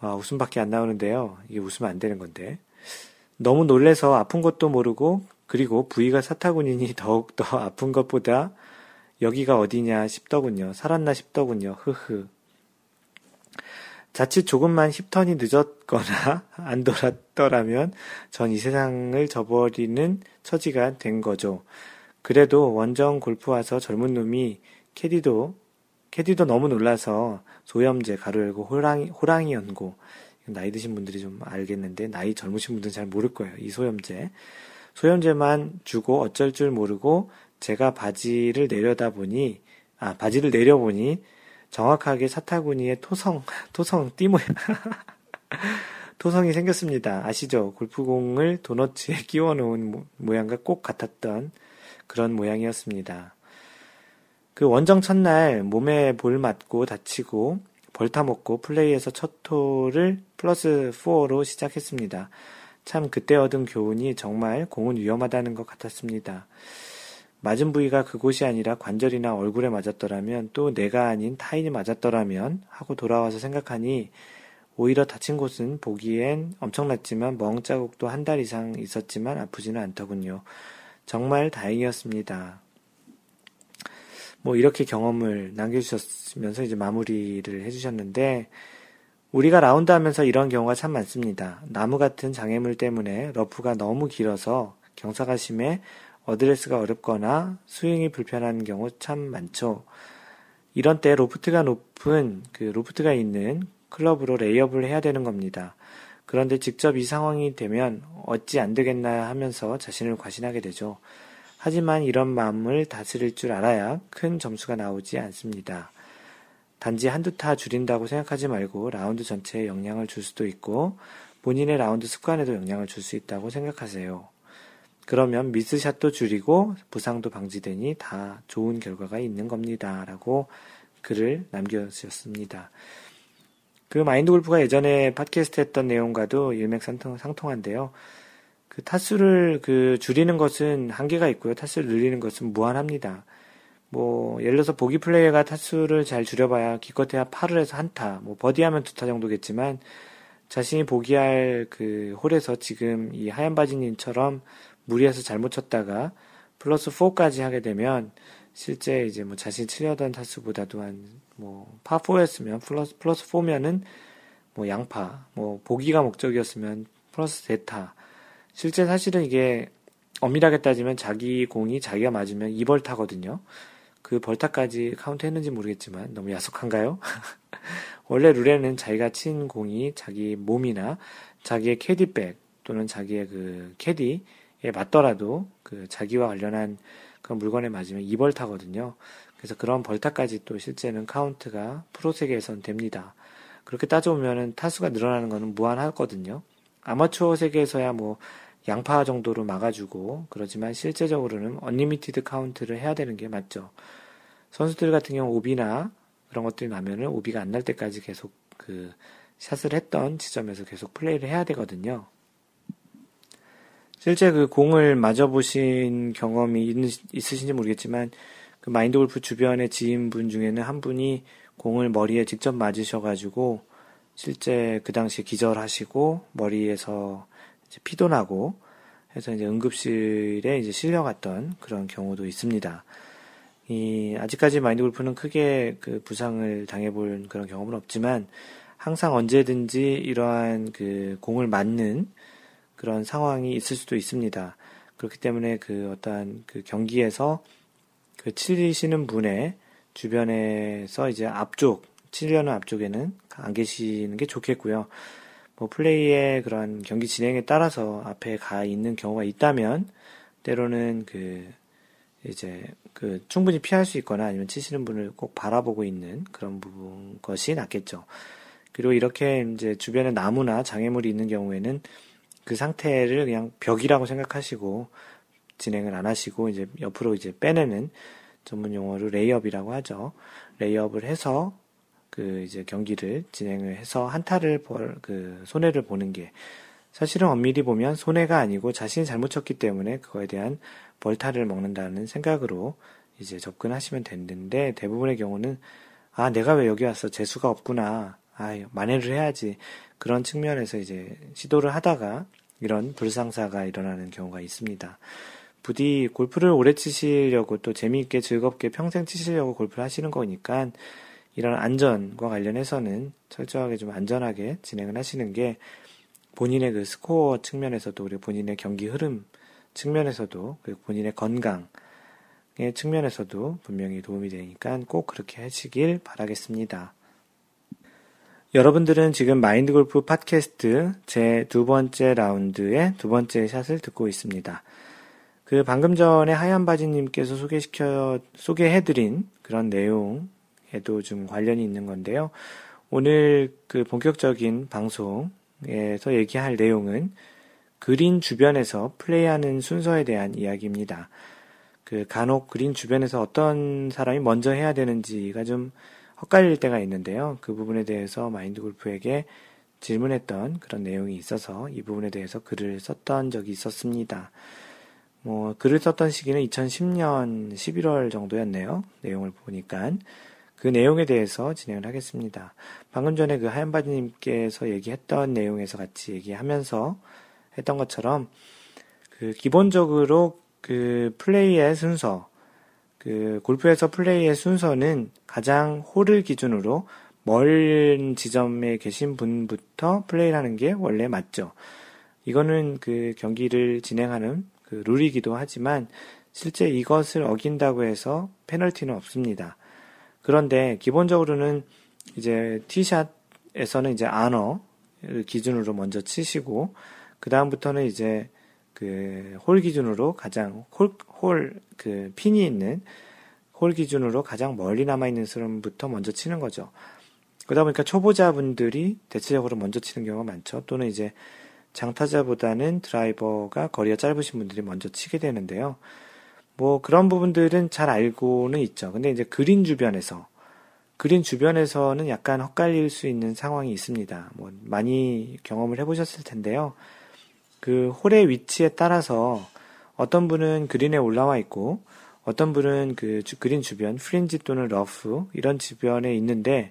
B: 아, 웃음밖에 안 나오는데요. 이게 웃으면 안 되는 건데. 너무 놀래서 아픈 것도 모르고 그리고 부위가 사타구니니 더욱더 아픈 것보다 여기가 어디냐 싶더군요. 살았나 싶더군요. 흐흐. 자칫 조금만 힙턴이 늦었거나 안 돌았더라면 전 이 세상을 저버리는 처지가 된 거죠. 그래도 원정 골프 와서 젊은 놈이 캐디도 캐디도 너무 놀라서 소염제 가루 열고 호랑이 호랑이 연고 나이 드신 분들이 좀 알겠는데 나이 젊으신 분들은 잘 모를 거예요. 이 소염제 소염제만 주고 어쩔 줄 모르고 제가 바지를 내려다 보니, 아, 바지를 내려보니 정확하게 사타구니에 토성, 토성, 띠모양, 토성이 생겼습니다. 아시죠? 골프공을 도너츠에 끼워 놓은 모양과 꼭 같았던 그런 모양이었습니다. 그 원정 첫날 몸에 볼 맞고 다치고 벌타먹고 플레이에서 첫 토를 플러스 4로 시작했습니다. 참 그때 얻은 교훈이 정말 공은 위험하다는 것 같았습니다. 맞은 부위가 그곳이 아니라 관절이나 얼굴에 맞았더라면 또 내가 아닌 타인이 맞았더라면 하고 돌아와서 생각하니 오히려 다친 곳은 보기엔 엄청났지만 멍 자국도 한 달 이상 있었지만 아프지는 않더군요. 정말 다행이었습니다. 뭐 이렇게 경험을 남겨주셨면서 으 이제 마무리를 해주셨는데 우리가 라운드 하면서 이런 경우가 참 많습니다. 나무 같은 장애물 때문에 러프가 너무 길어서 경사가 심해 어드레스가 어렵거나 스윙이 불편한 경우 참 많죠. 이런 때 로프트가 높은 그 로프트가 있는 클럽으로 레이업을 해야 되는 겁니다. 그런데 직접 이 상황이 되면 어찌 안 되겠나 하면서 자신을 과신하게 되죠. 하지만 이런 마음을 다스릴 줄 알아야 큰 점수가 나오지 않습니다. 단지 한두 타 줄인다고 생각하지 말고 라운드 전체에 영향을 줄 수도 있고 본인의 라운드 습관에도 영향을 줄 수 있다고 생각하세요. 그러면 미스샷도 줄이고 부상도 방지되니 다 좋은 결과가 있는 겁니다. 라고 글을 남겨주셨습니다. 그 마인드 골프가 예전에 팟캐스트 했던 내용과도 일맥상통한데요. 그 타수를 그 줄이는 것은 한계가 있고요. 타수를 늘리는 것은 무한합니다. 뭐 예를 들어서 보기 플레이가 타수를 잘 줄여봐야 기껏해야 팔을 해서 한타, 뭐 버디하면 두타 정도겠지만 자신이 보기할 그 홀에서 지금 이 하얀 바지님처럼 무리해서 잘못 쳤다가 플러스 4까지 하게 되면 실제 이제 뭐 자신이 치려던 타수보다도 한뭐 파4였으면 플러스 플러스 4면은 뭐 양파, 뭐 보기가 목적이었으면 플러스 대타. 실제 사실은 이게 엄밀하게 따지면 자기 공이 자기가 맞으면 이벌타거든요. 그 벌타까지 카운트 했는지 모르겠지만 너무 야속한가요? 원래 룰에는 자기가 친 공이 자기 몸이나 자기의 캐디백 또는 자기의 그 캐디 예, 맞더라도 그 자기와 관련한 그런 물건에 맞으면 2벌타거든요. 그래서 그런 벌타까지 또 실제는 카운트가 프로 세계에선 됩니다. 그렇게 따져보면은 타수가 늘어나는 것은 무한하거든요. 아마추어 세계에서야 뭐 양파 정도로 막아주고 그러지만 실제적으로는 언리미티드 카운트를 해야 되는 게 맞죠. 선수들 같은 경우 오비나 그런 것들이 나면은 오비가 안 날 때까지 계속 그 샷을 했던 지점에서 계속 플레이를 해야 되거든요. 실제 그 공을 맞아보신 경험이 있, 있 으신지 모르겠지만 그 마인드 골프 주변의 지인분 중에는 한 분이 공을 머리에 직접 맞으셔가지고 실제 그 당시 기절하시고 머리에서 피도 나고 해서 이제 응급실에 이제 실려갔던 그런 경우도 있습니다. 이 아직까지 마인드 골프는 크게 그 부상을 당해본 그런 경험은 없지만 항상 언제든지 이러한 그 공을 맞는 그런 상황이 있을 수도 있습니다. 그렇기 때문에 그어떤그 그 경기에서 그 치르시는 분의 주변에서 이제 앞쪽, 치려는 앞쪽에는 안 계시는 게 좋겠고요. 뭐 플레이의 그런 경기 진행에 따라서 앞에 가 있는 경우가 있다면 때로는 그 이제 그 충분히 피할 수 있거나 아니면 치시는 분을 꼭 바라보고 있는 그런 부분 것이 낫겠죠. 그리고 이렇게 이제 주변에 나무나 장애물이 있는 경우에는 그 상태를 그냥 벽이라고 생각하시고 진행을 안 하시고 이제 옆으로 이제 빼내는 전문 용어로 레이업이라고 하죠. 레이업을 해서 그 이제 경기를 진행을 해서 한타를 벌 그 손해를 보는 게 사실은 엄밀히 보면 손해가 아니고 자신이 잘못 쳤기 때문에 그거에 대한 벌타를 먹는다는 생각으로 이제 접근하시면 되는데 대부분의 경우는 아 내가 왜 여기 왔어 재수가 없구나 아 만회를 해야지 그런 측면에서 이제 시도를 하다가 이런 불상사가 일어나는 경우가 있습니다. 부디 골프를 오래 치시려고 또 재미있게 즐겁게 평생 치시려고 골프를 하시는 거니까 이런 안전과 관련해서는 철저하게 좀 안전하게 진행을 하시는 게 본인의 그 스코어 측면에서도 우리 본인의 경기 흐름 측면에서도 그리고 본인의 건강의 측면에서도 분명히 도움이 되니까 꼭 그렇게 하시길 바라겠습니다. 여러분들은 지금 마인드 골프 팟캐스트 제 두 번째 라운드의 두 번째 샷을 듣고 있습니다. 그 방금 전에 하얀 바지님께서 소개시켜, 소개해드린 그런 내용에도 좀 관련이 있는 건데요. 오늘 그 본격적인 방송에서 얘기할 내용은 그린 주변에서 플레이하는 순서에 대한 이야기입니다. 그 간혹 그린 주변에서 어떤 사람이 먼저 해야 되는지가 좀 헛갈릴 때가 있는데요. 그 부분에 대해서 마인드 골프에게 질문했던 그런 내용이 있어서 이 부분에 대해서 글을 썼던 적이 있었습니다. 뭐, 글을 썼던 시기는 2010년 11월 정도였네요. 내용을 보니까. 그 내용에 대해서 진행을 하겠습니다. 방금 전에 그 하얀바지님께서 얘기했던 내용에서 같이 얘기하면서 했던 것처럼, 그, 기본적으로 그 플레이의 순서, 그 골프에서 플레이의 순서는 가장 홀을 기준으로 멀 지점에 계신 분부터 플레이를 하는 게 원래 맞죠. 이거는 그 경기를 진행하는 그 룰이기도 하지만 실제 이것을 어긴다고 해서 페널티는 없습니다. 그런데 기본적으로는 이제 티샷에서는 이제 안어 기준으로 먼저 치시고 그 다음부터는 이제 그홀 기준으로 가장 홀 홀 그 핀이 있는 홀 기준으로 가장 멀리 남아 있는 사람부터 먼저 치는 거죠. 그러다 보니까 초보자분들이 대체적으로 먼저 치는 경우가 많죠. 또는 이제 장타자보다는 드라이버가 거리가 짧으신 분들이 먼저 치게 되는데요. 뭐 그런 부분들은 잘 알고는 있죠. 근데 이제 그린 주변에서 그린 주변에서는 약간 헛갈릴 수 있는 상황이 있습니다. 뭐 많이 경험을 해보셨을 텐데요. 그 홀의 위치에 따라서 어떤 분은 그린에 올라와 있고 어떤 분은 그 주, 그린 주변 프린지 또는 러프 이런 주변에 있는데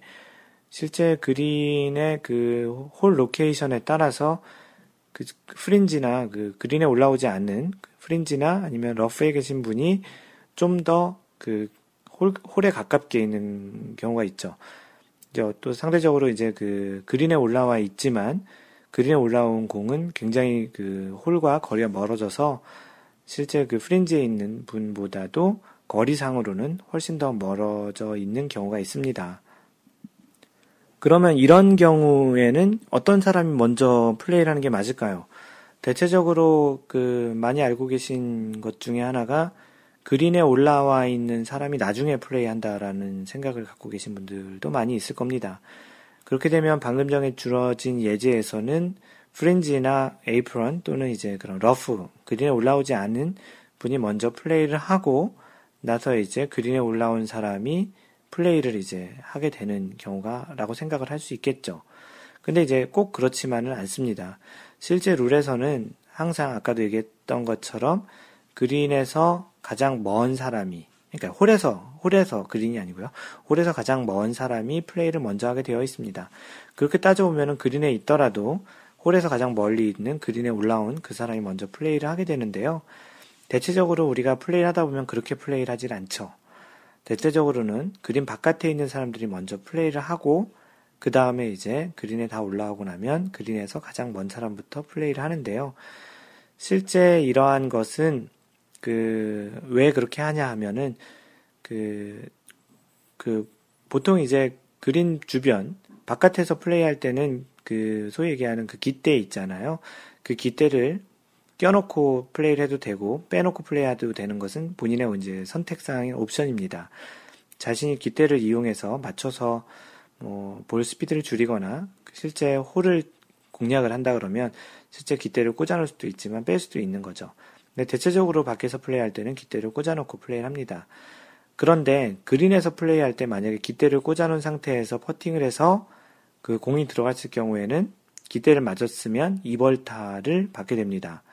B: 실제 그린의 그 홀 로케이션에 따라서 그 프린지나 그 그린에 올라오지 않는 그 프린지나 아니면 러프에 계신 분이 좀 더 그 홀에 가깝게 있는 경우가 있죠. 이제 또 상대적으로 이제 그 그린에 올라와 있지만 그린에 올라온 공은 굉장히 그 홀과 거리가 멀어져서 실제 그 프린지에 있는 분보다도 거리상으로는 훨씬 더 멀어져 있는 경우가 있습니다. 그러면 이런 경우에는 어떤 사람이 먼저 플레이를 하는 게 맞을까요? 대체적으로 그 많이 알고 계신 것 중에 하나가 그린에 올라와 있는 사람이 나중에 플레이한다라는 생각을 갖고 계신 분들도 많이 있을 겁니다. 그렇게 되면 방금 전에 줄어진 예제에서는 프린지나 에이프런 또는 이제 그런 러프 그린에 올라오지 않은 분이 먼저 플레이를 하고 나서 이제 그린에 올라온 사람이 플레이를 이제 하게 되는 경우가라고 생각을 할 수 있겠죠. 근데 이제 꼭 그렇지만은 않습니다. 실제 룰에서는 항상 아까도 얘기했던 것처럼 그린에서 가장 먼 사람이 그러니까 홀에서 홀에서 그린이 아니고요. 홀에서 가장 먼 사람이 플레이를 먼저 하게 되어 있습니다. 그렇게 따져보면은 그린에 있더라도 홀에서 가장 멀리 있는 그린에 올라온 그 사람이 먼저 플레이를 하게 되는데요. 대체적으로 우리가 플레이를 하다 보면 그렇게 플레이를 하질 않죠. 대체적으로는 그린 바깥에 있는 사람들이 먼저 플레이를 하고 그 다음에 이제 그린에 다 올라오고 나면 그린에서 가장 먼 사람부터 플레이를 하는데요. 실제 이러한 것은 그왜 그렇게 하냐 하면은 그그 그 보통 이제 그린 주변 바깥에서 플레이할 때는 그 소위 얘기하는 그기대 있잖아요. 그기대를 껴놓고 플레이를 해도 되고 빼놓고 플레이해도 되는 것은 본인의 이제 선택사항인 옵션입니다. 자신이 기대를 이용해서 맞춰서 뭐 볼 스피드를 줄이거나 실제 홀을 공략을 한다 그러면 실제 기대를 꽂아놓을 수도 있지만 뺄 수도 있는 거죠. 근 네, 대체적으로 밖에서 플레이할 때는 기대를 꽂아놓고 플레이를 합니다. 그런데 그린에서 플레이할 때 만약에 기대를 꽂아놓은 상태에서 퍼팅을 해서 그 공이 들어갔을 경우에는 기대를 맞았으면 2벌타를 받게 됩니다.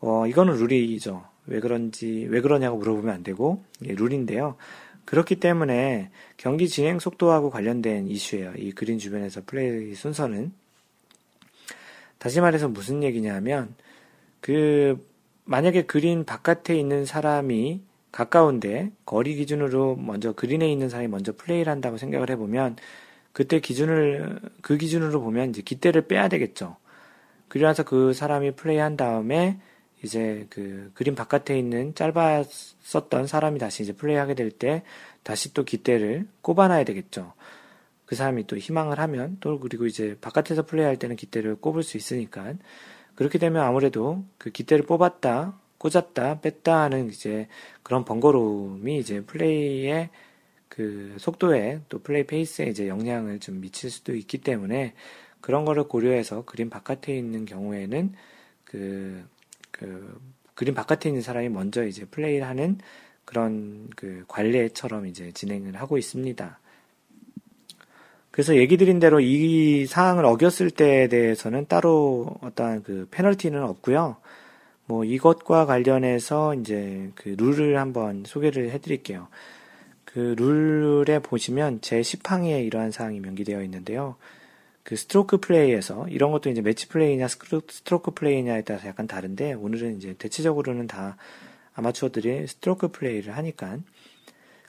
B: 어, 이거는 룰이죠. 왜 그런지, 왜 그러냐고 물어보면 안 되고, 예, 룰인데요. 그렇기 때문에 경기 진행 속도하고 관련된 이슈예요. 이 그린 주변에서 플레이 순서는. 다시 말해서 무슨 얘기냐면, 하 그, 만약에 그린 바깥에 있는 사람이 가까운데 거리 기준으로 먼저 그린에 있는 사람이 먼저 플레이를 한다고 생각을 해보면 그때 기준을 그 기준으로 보면 이제 기대를 빼야 되겠죠. 그래서 그 사람이 플레이한 다음에 이제 그 그림 바깥에 있는 짧았었던 사람이 다시 이제 플레이하게 될 때 다시 또 기대를 꼽아놔야 되겠죠. 그 사람이 또 희망을 하면 또 그리고 이제 바깥에서 플레이할 때는 기대를 꼽을 수 있으니까 그렇게 되면 아무래도 그기대를 뽑았다, 꽂았다, 뺐다 하는 이제 그런 번거로움이 이제 플레이에그 속도에 또 플레이 페이스에 이제 영향을 좀 미칠 수도 있기 때문에 그런 거를 고려해서 그림 바깥에 있는 경우에는 그, 그, 그림 바깥에 있는 사람이 먼저 이제 플레이를 하는 그런 그 관례처럼 이제 진행을 하고 있습니다. 그래서 얘기 드린 대로 이 사항을 어겼을 때에 대해서는 따로 어떤그 페널티는 없고요. 뭐 이것과 관련해서 이제 그 룰을 한번 소개를 해드릴게요. 그 룰에 보시면 제 10항에 이러한 사항이 명기되어 있는데요. 그 스트로크 플레이에서 이런 것도 이제 매치 플레이냐 스트로크 플레이냐에 따라서 약간 다른데 오늘은 이제 대체적으로는 다 아마추어들이 스트로크 플레이를 하니까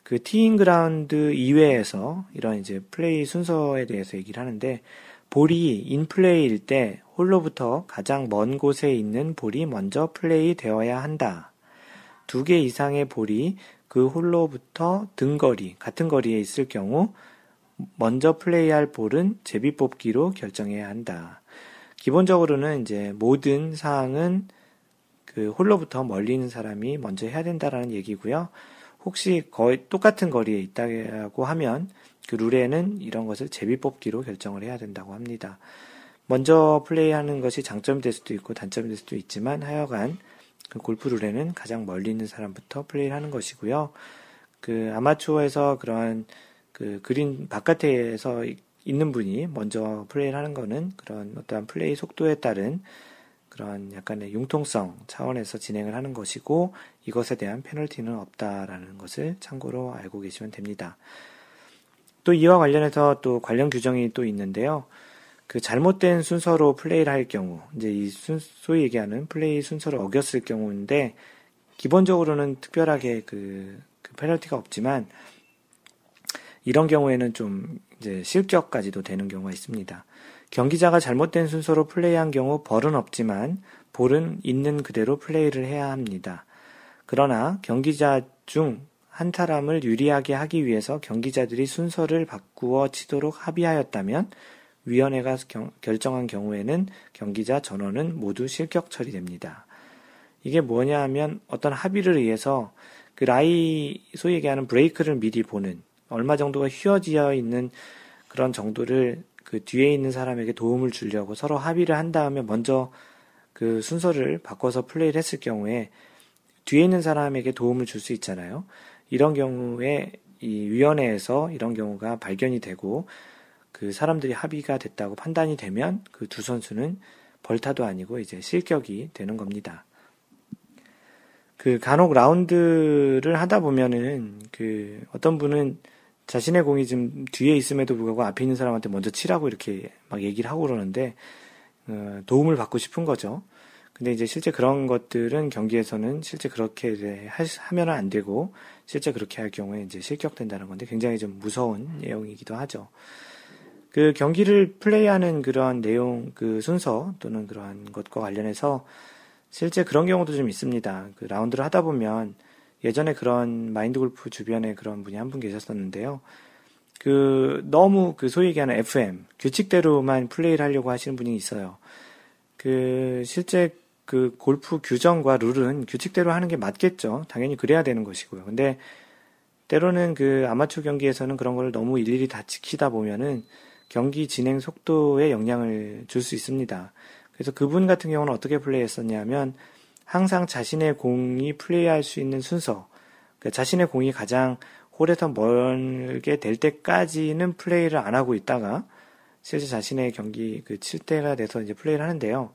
B: 그 티잉 그라운드 이외에서 이런 이제 플레이 순서에 대해서 얘기를 하는데 볼이 인플레이일 때 홀로부터 가장 먼 곳에 있는 볼이 먼저 플레이 되어야 한다. 두 개 이상의 볼이 그 홀로부터 등거리, 같은 거리에 있을 경우 먼저 플레이할 볼은 제비 뽑기로 결정해야 한다. 기본적으로는 이제 모든 사항은 그 홀로부터 멀리 있는 사람이 먼저 해야 된다라는 얘기고요. 혹시 거의 똑같은 거리에 있다고 하면 그 룰에는 이런 것을 제비뽑기로 결정을 해야 된다고 합니다. 먼저 플레이하는 것이 장점이 될 수도 있고 단점이 될 수도 있지만 하여간 그 골프 룰에는 가장 멀리 있는 사람부터 플레이를 하는 것이고요. 그 아마추어에서 그러한 그 그린 바깥에서 있는 분이 먼저 플레이를 하는 거는 그런 어떠한 플레이 속도에 따른 그런 약간의 융통성 차원에서 진행을 하는 것이고 이것에 대한 페널티는 없다라는 것을 참고로 알고 계시면 됩니다. 또 이와 관련해서 또 관련 규정이 또 있는데요. 그 잘못된 순서로 플레이를 할 경우, 이제 이 순, 서 얘기하는 플레이 순서를 어겼을 경우인데, 기본적으로는 특별하게 그, 그 페널티가 없지만, 이런 경우에는 좀 이제 실격까지도 되는 경우가 있습니다. 경기자가 잘못된 순서로 플레이한 경우 벌은 없지만 볼은 있는 그대로 플레이를 해야 합니다. 그러나 경기자 중 한 사람을 유리하게 하기 위해서 경기자들이 순서를 바꾸어 치도록 합의하였다면 위원회가 경, 결정한 경우에는 경기자 전원은 모두 실격 처리됩니다. 이게 뭐냐 하면 어떤 합의를 의해서 그 라이 소위 얘기하는 브레이크를 미리 보는 얼마 정도가 휘어지어 있는 그런 정도를 그 뒤에 있는 사람에게 도움을 주려고 서로 합의를 한 다음에 먼저 그 순서를 바꿔서 플레이를 했을 경우에 뒤에 있는 사람에게 도움을 줄 수 있잖아요. 이런 경우에 이 위원회에서 이런 경우가 발견이 되고 그 사람들이 합의가 됐다고 판단이 되면 그 두 선수는 벌타도 아니고 이제 실격이 되는 겁니다. 그 간혹 라운드를 하다 보면은 그 어떤 분은 자신의 공이 지금 뒤에 있음에도 불구하고 앞에 있는 사람한테 먼저 치라고 이렇게 막 얘기를 하고 그러는데 어, 도움을 받고 싶은 거죠. 근데 이제 실제 그런 것들은 경기에서는 실제 그렇게 이제 하면안 되고 실제 그렇게 할 경우에 이제 실격된다는 건데 굉장히 좀 무서운 내용이기도 하죠. 그 경기를 플레이하는 그러한 내용 그 순서 또는 그러한 것과 관련해서 실제 그런 경우도 좀 있습니다. 그 라운드를 하다 보면 예전에 그런 마인드 골프 주변에 그런 분이 한 분 계셨었는데요. 그 너무 그 소위 얘기하는 FM 규칙대로만 플레이를 하려고 하시는 분이 있어요. 그 실제 그 골프 규정과 룰은 규칙대로 하는 게 맞겠죠. 당연히 그래야 되는 것이고요. 근데 때로는 그 아마추어 경기에서는 그런 걸 너무 일일이 다 지키다 보면은 경기 진행 속도에 영향을 줄 수 있습니다. 그래서 그분 같은 경우는 어떻게 플레이했었냐면 항상 자신의 공이 플레이할 수 있는 순서, 그러니까 자신의 공이 가장 홀에서 멀게 될 때까지는 플레이를 안 하고 있다가 실제 자신의 경기 그칠 때가 돼서 이제 플레이를 하는데요.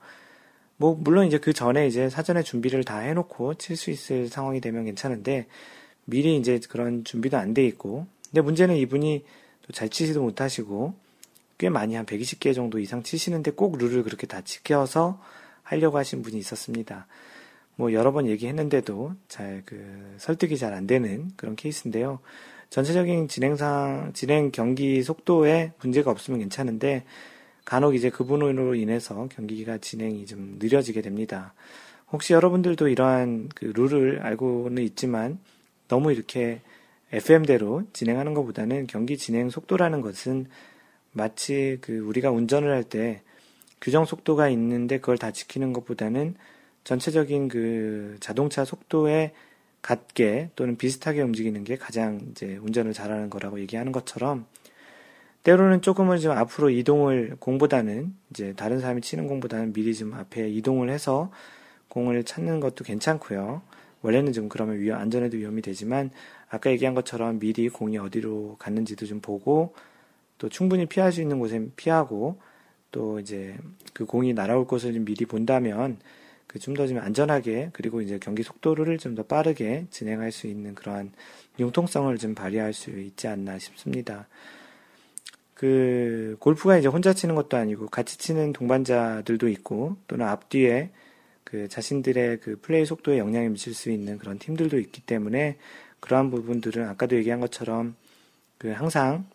B: 뭐 물론 이제 그 전에 이제 사전에 준비를 다 해놓고 칠 수 있을 상황이 되면 괜찮은데 미리 이제 그런 준비도 안 돼 있고 근데 문제는 이분이 또잘 치지도 못하시고 꽤 많이 한 120개 정도 이상 치시는데 꼭 룰을 그렇게 다 지켜서 하려고 하신 분이 있었습니다. 뭐 여러 번 얘기했는데도 잘 그 설득이 잘 안 되는 그런 케이스인데요. 전체적인 진행상 진행 경기 속도에 문제가 없으면 괜찮은데 간혹 이제 그분으로 인해서 경기가 진행이 좀 느려지게 됩니다. 혹시 여러분들도 이러한 그 룰을 알고는 있지만 너무 이렇게 FM대로 진행하는 것보다는 경기 진행 속도라는 것은 마치 그 우리가 운전을 할 때 규정 속도가 있는데 그걸 다 지키는 것보다는 전체적인 그 자동차 속도에 같게 또는 비슷하게 움직이는 게 가장 이제 운전을 잘하는 거라고 얘기하는 것처럼 때로는 조금은 좀 앞으로 이동을 공보다는 이제 다른 사람이 치는 공보다는 미리 좀 앞에 이동을 해서 공을 찾는 것도 괜찮고요. 원래는 좀 그러면 위험, 안전에도 위험이 되지만 아까 얘기한 것처럼 미리 공이 어디로 갔는지도 좀 보고 또 충분히 피할 수 있는 곳에 피하고 또 이제 그 공이 날아올 곳을 좀 미리 본다면 그좀더좀 안전하게 그리고 이제 경기 속도를 좀 더 빠르게 진행할 수 있는 그러한 융통성을 좀 발휘할 수 있지 않나 싶습니다. 그 골프가 이제 혼자 치는 것도 아니고 같이 치는 동반자들도 있고 또는 앞뒤에 그 자신들의 그 플레이 속도에 영향을 미칠 수 있는 그런 팀들도 있기 때문에 그러한 부분들은 아까도 얘기한 것처럼 그 항상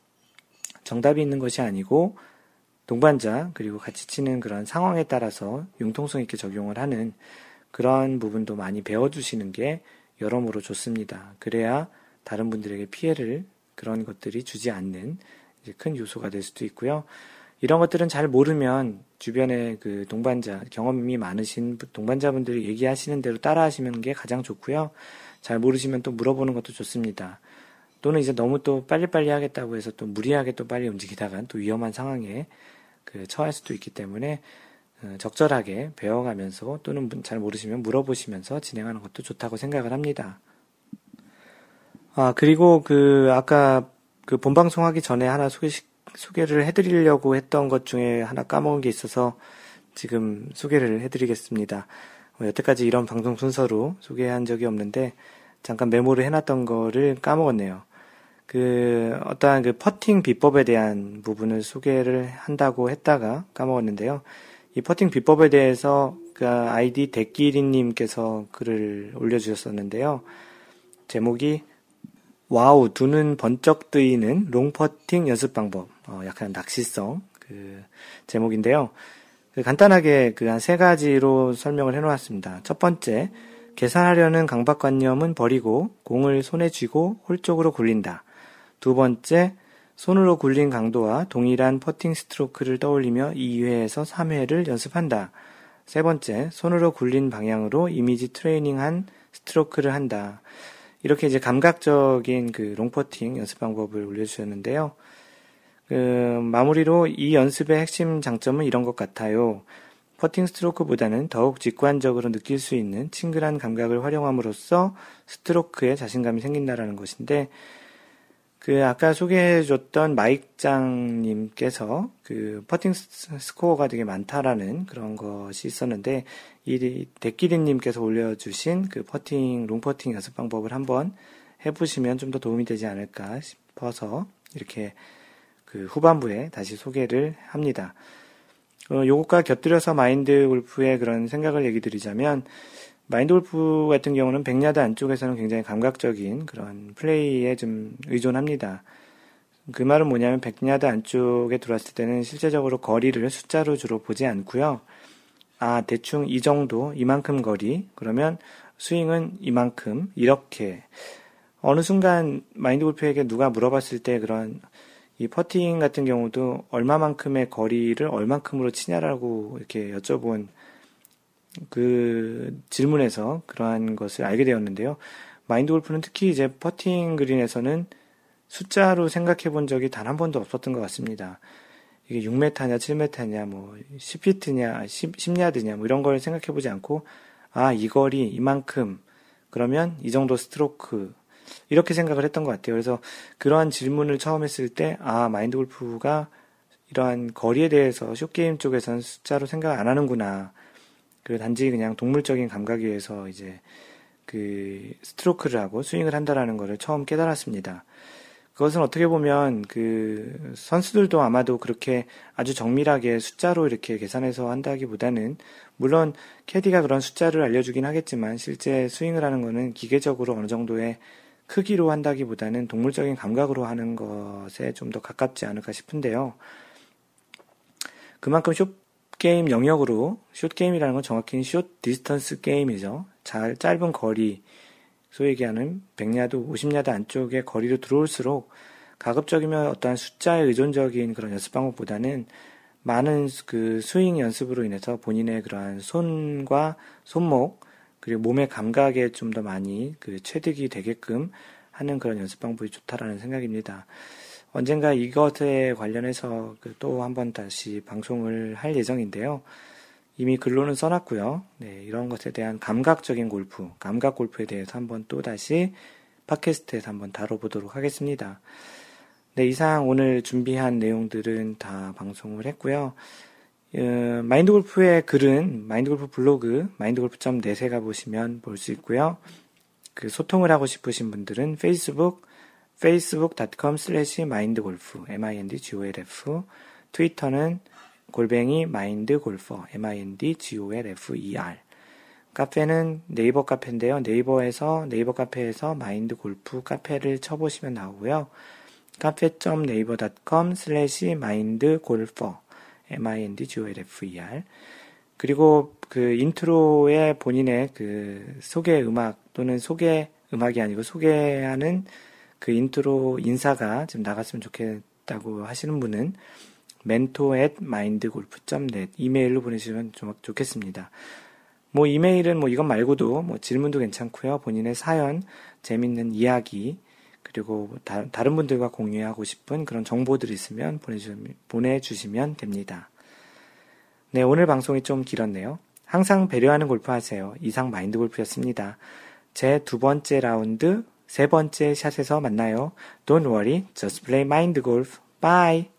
B: 정답이 있는 것이 아니고 동반자 그리고 같이 치는 그런 상황에 따라서 융통성 있게 적용을 하는 그런 부분도 많이 배워주시는 게 여러모로 좋습니다. 그래야 다른 분들에게 피해를 그런 것들이 주지 않는 큰 요소가 될 수도 있고요. 이런 것들은 잘 모르면 주변에 그 동반자 경험이 많으신 동반자분들이 얘기하시는 대로 따라하시는 게 가장 좋고요. 잘 모르시면 또 물어보는 것도 좋습니다. 또는 이제 너무 또 빨리빨리 하겠다고 해서 또 무리하게 또 빨리 움직이다간 또 위험한 상황에 그 처할 수도 있기 때문에 어, 적절하게 배워가면서 또는 잘 모르시면 물어보시면서 진행하는 것도 좋다고 생각을 합니다. 아, 그리고 그 아까 그 본방송 하기 전에 하나 소개 소개를 해드리려고 했던 것 중에 하나 까먹은 게 있어서 지금 소개를 해드리겠습니다. 뭐 여태까지 이런 방송 순서로 소개한 적이 없는데 잠깐 메모를 해놨던 거를 까먹었네요. 그 어떠한 그 퍼팅 비법에 대한 부분을 소개를 한다고 했다가 까먹었는데요. 이 퍼팅 비법에 대해서 그 아이디 데끼리님께서 글을 올려주셨었는데요. 제목이 와우 두는 번쩍 뜨이는 롱퍼팅 연습 방법 어, 약간 낚시성 그 제목인데요. 그 간단하게 그 한 세 가지로 설명을 해놓았습니다. 첫 번째 계산하려는 강박관념은 버리고 공을 손에 쥐고 홀 쪽으로 굴린다. 두 번째, 손으로 굴린 강도와 동일한 퍼팅 스트로크를 떠올리며 2회에서 3회를 연습한다. 세 번째, 손으로 굴린 방향으로 이미지 트레이닝한 스트로크를 한다. 이렇게 이제 감각적인 그 롱퍼팅 연습 방법을 올려주셨는데요. 그 마무리로 이 연습의 핵심 장점은 이런 것 같아요. 퍼팅 스트로크보다는 더욱 직관적으로 느낄 수 있는 친근한 감각을 활용함으로써 스트로크에 자신감이 생긴다라는 것인데, 그 아까 소개해줬던 마익장님께서 그 퍼팅 스코어가 되게 많다라는 그런 것이 있었는데 이 데끼리님께서 올려주신 그 퍼팅 롱퍼팅 연습 방법을 한번 해보시면 좀 더 도움이 되지 않을까 싶어서 이렇게 그 후반부에 다시 소개를 합니다. 어, 요것과 곁들여서 마인드 골프의 그런 생각을 얘기 드리자면 마인드 골프 같은 경우는 백야드 안쪽에서는 굉장히 감각적인 그런 플레이에 좀 의존합니다. 그 말은 뭐냐면 백야드 안쪽에 들어왔을 때는 실제적으로 거리를 숫자로 주로 보지 않고요. 아, 대충 이 정도, 이만큼 거리. 그러면 스윙은 이만큼 이렇게 어느 순간 마인드 골프에게 누가 물어봤을 때 그런 이 퍼팅 같은 경우도 얼마만큼의 거리를 얼만큼으로 치냐라고 이렇게 여쭤본 그 질문에서 그러한 것을 알게 되었는데요. 마인드 골프는 특히 이제 퍼팅 그린에서는 숫자로 생각해 본 적이 단 한 번도 없었던 것 같습니다. 이게 6m냐, 7m냐, 뭐, 10피트냐, 10, 10야드냐, 뭐 이런 걸 생각해 보지 않고, 아, 이 거리, 이만큼, 그러면 이 정도 스트로크, 이렇게 생각을 했던 것 같아요. 그래서 그러한 질문을 처음 했을 때, 아, 마인드 골프가 이러한 거리에 대해서 쇼게임 쪽에서는 숫자로 생각 안 하는구나. 그 단지 그냥 동물적인 감각에 의해서 이제 그 스트로크를 하고 스윙을 한다라는 것을 처음 깨달았습니다. 그것은 어떻게 보면 그 선수들도 아마도 그렇게 아주 정밀하게 숫자로 이렇게 계산해서 한다기보다는 물론 캐디가 그런 숫자를 알려주긴 하겠지만 실제 스윙을 하는 것은 기계적으로 어느 정도의 크기로 한다기보다는 동물적인 감각으로 하는 것에 좀 더 가깝지 않을까 싶은데요. 그만큼 쇼, 숏게임 영역으로 숏게임이라는 건 정확히는 숏 디스턴스 게임이죠. 잘 짧은 거리, 소위 얘기하는 100야드, 50야드 안쪽에 거리로 들어올수록 가급적이면 어떠한 숫자에 의존적인 그런 연습 방법보다는 많은 그 스윙 연습으로 인해서 본인의 그러한 손과 손목 그리고 몸의 감각에 좀 더 많이 그 체득이 되게끔 하는 그런 연습 방법이 좋다라는 생각입니다. 언젠가 이것에 관련해서 그 또 한 번 다시 방송을 할 예정인데요. 이미 글로는 써놨고요. 네, 이런 것에 대한 감각적인 골프, 감각 골프에 대해서 한 번 또 다시 팟캐스트에서 한번 다뤄보도록 하겠습니다. 네, 이상 오늘 준비한 내용들은 다 방송을 했고요. 어, 마인드 골프의 글은 마인드 골프 블로그 마인드 골프 점 e 세 가보시면 볼 수 있고요. 그 소통을 하고 싶으신 분들은 페이스북 facebook.com slash mindgolf, mindgolf, 트위터는 골뱅이 mindgolfer, mindgolfer, 카페는 네이버 카페인데요. 네이버에서, 네이버 카페에서 마인드 골프 카페를 쳐보시면 나오고요. 카페.네이버.com slash mindgolfer, mindgolfer, 그리고 그 인트로에 본인의 그 소개 음악 또는 소개 음악이 아니고 소개하는 그 인트로 인사가 지금 나갔으면 좋겠다고 하시는 분은 멘토 at mindgolf.net 이메일로 보내주시면 좋겠습니다. 뭐 이메일은 뭐 이것 말고도 뭐 질문도 괜찮고요. 본인의 사연, 재밌는 이야기 그리고 뭐 다, 다른 분들과 공유하고 싶은 그런 정보들이 있으면 보내주시면, 보내주시면 됩니다. 네, 오늘 방송이 좀 길었네요. 항상 배려하는 골프 하세요. 이상 마인드 골프였습니다. 제 두 번째 라운드 세 번째 샷에서 만나요. Don't worry, just play mind golf. Bye!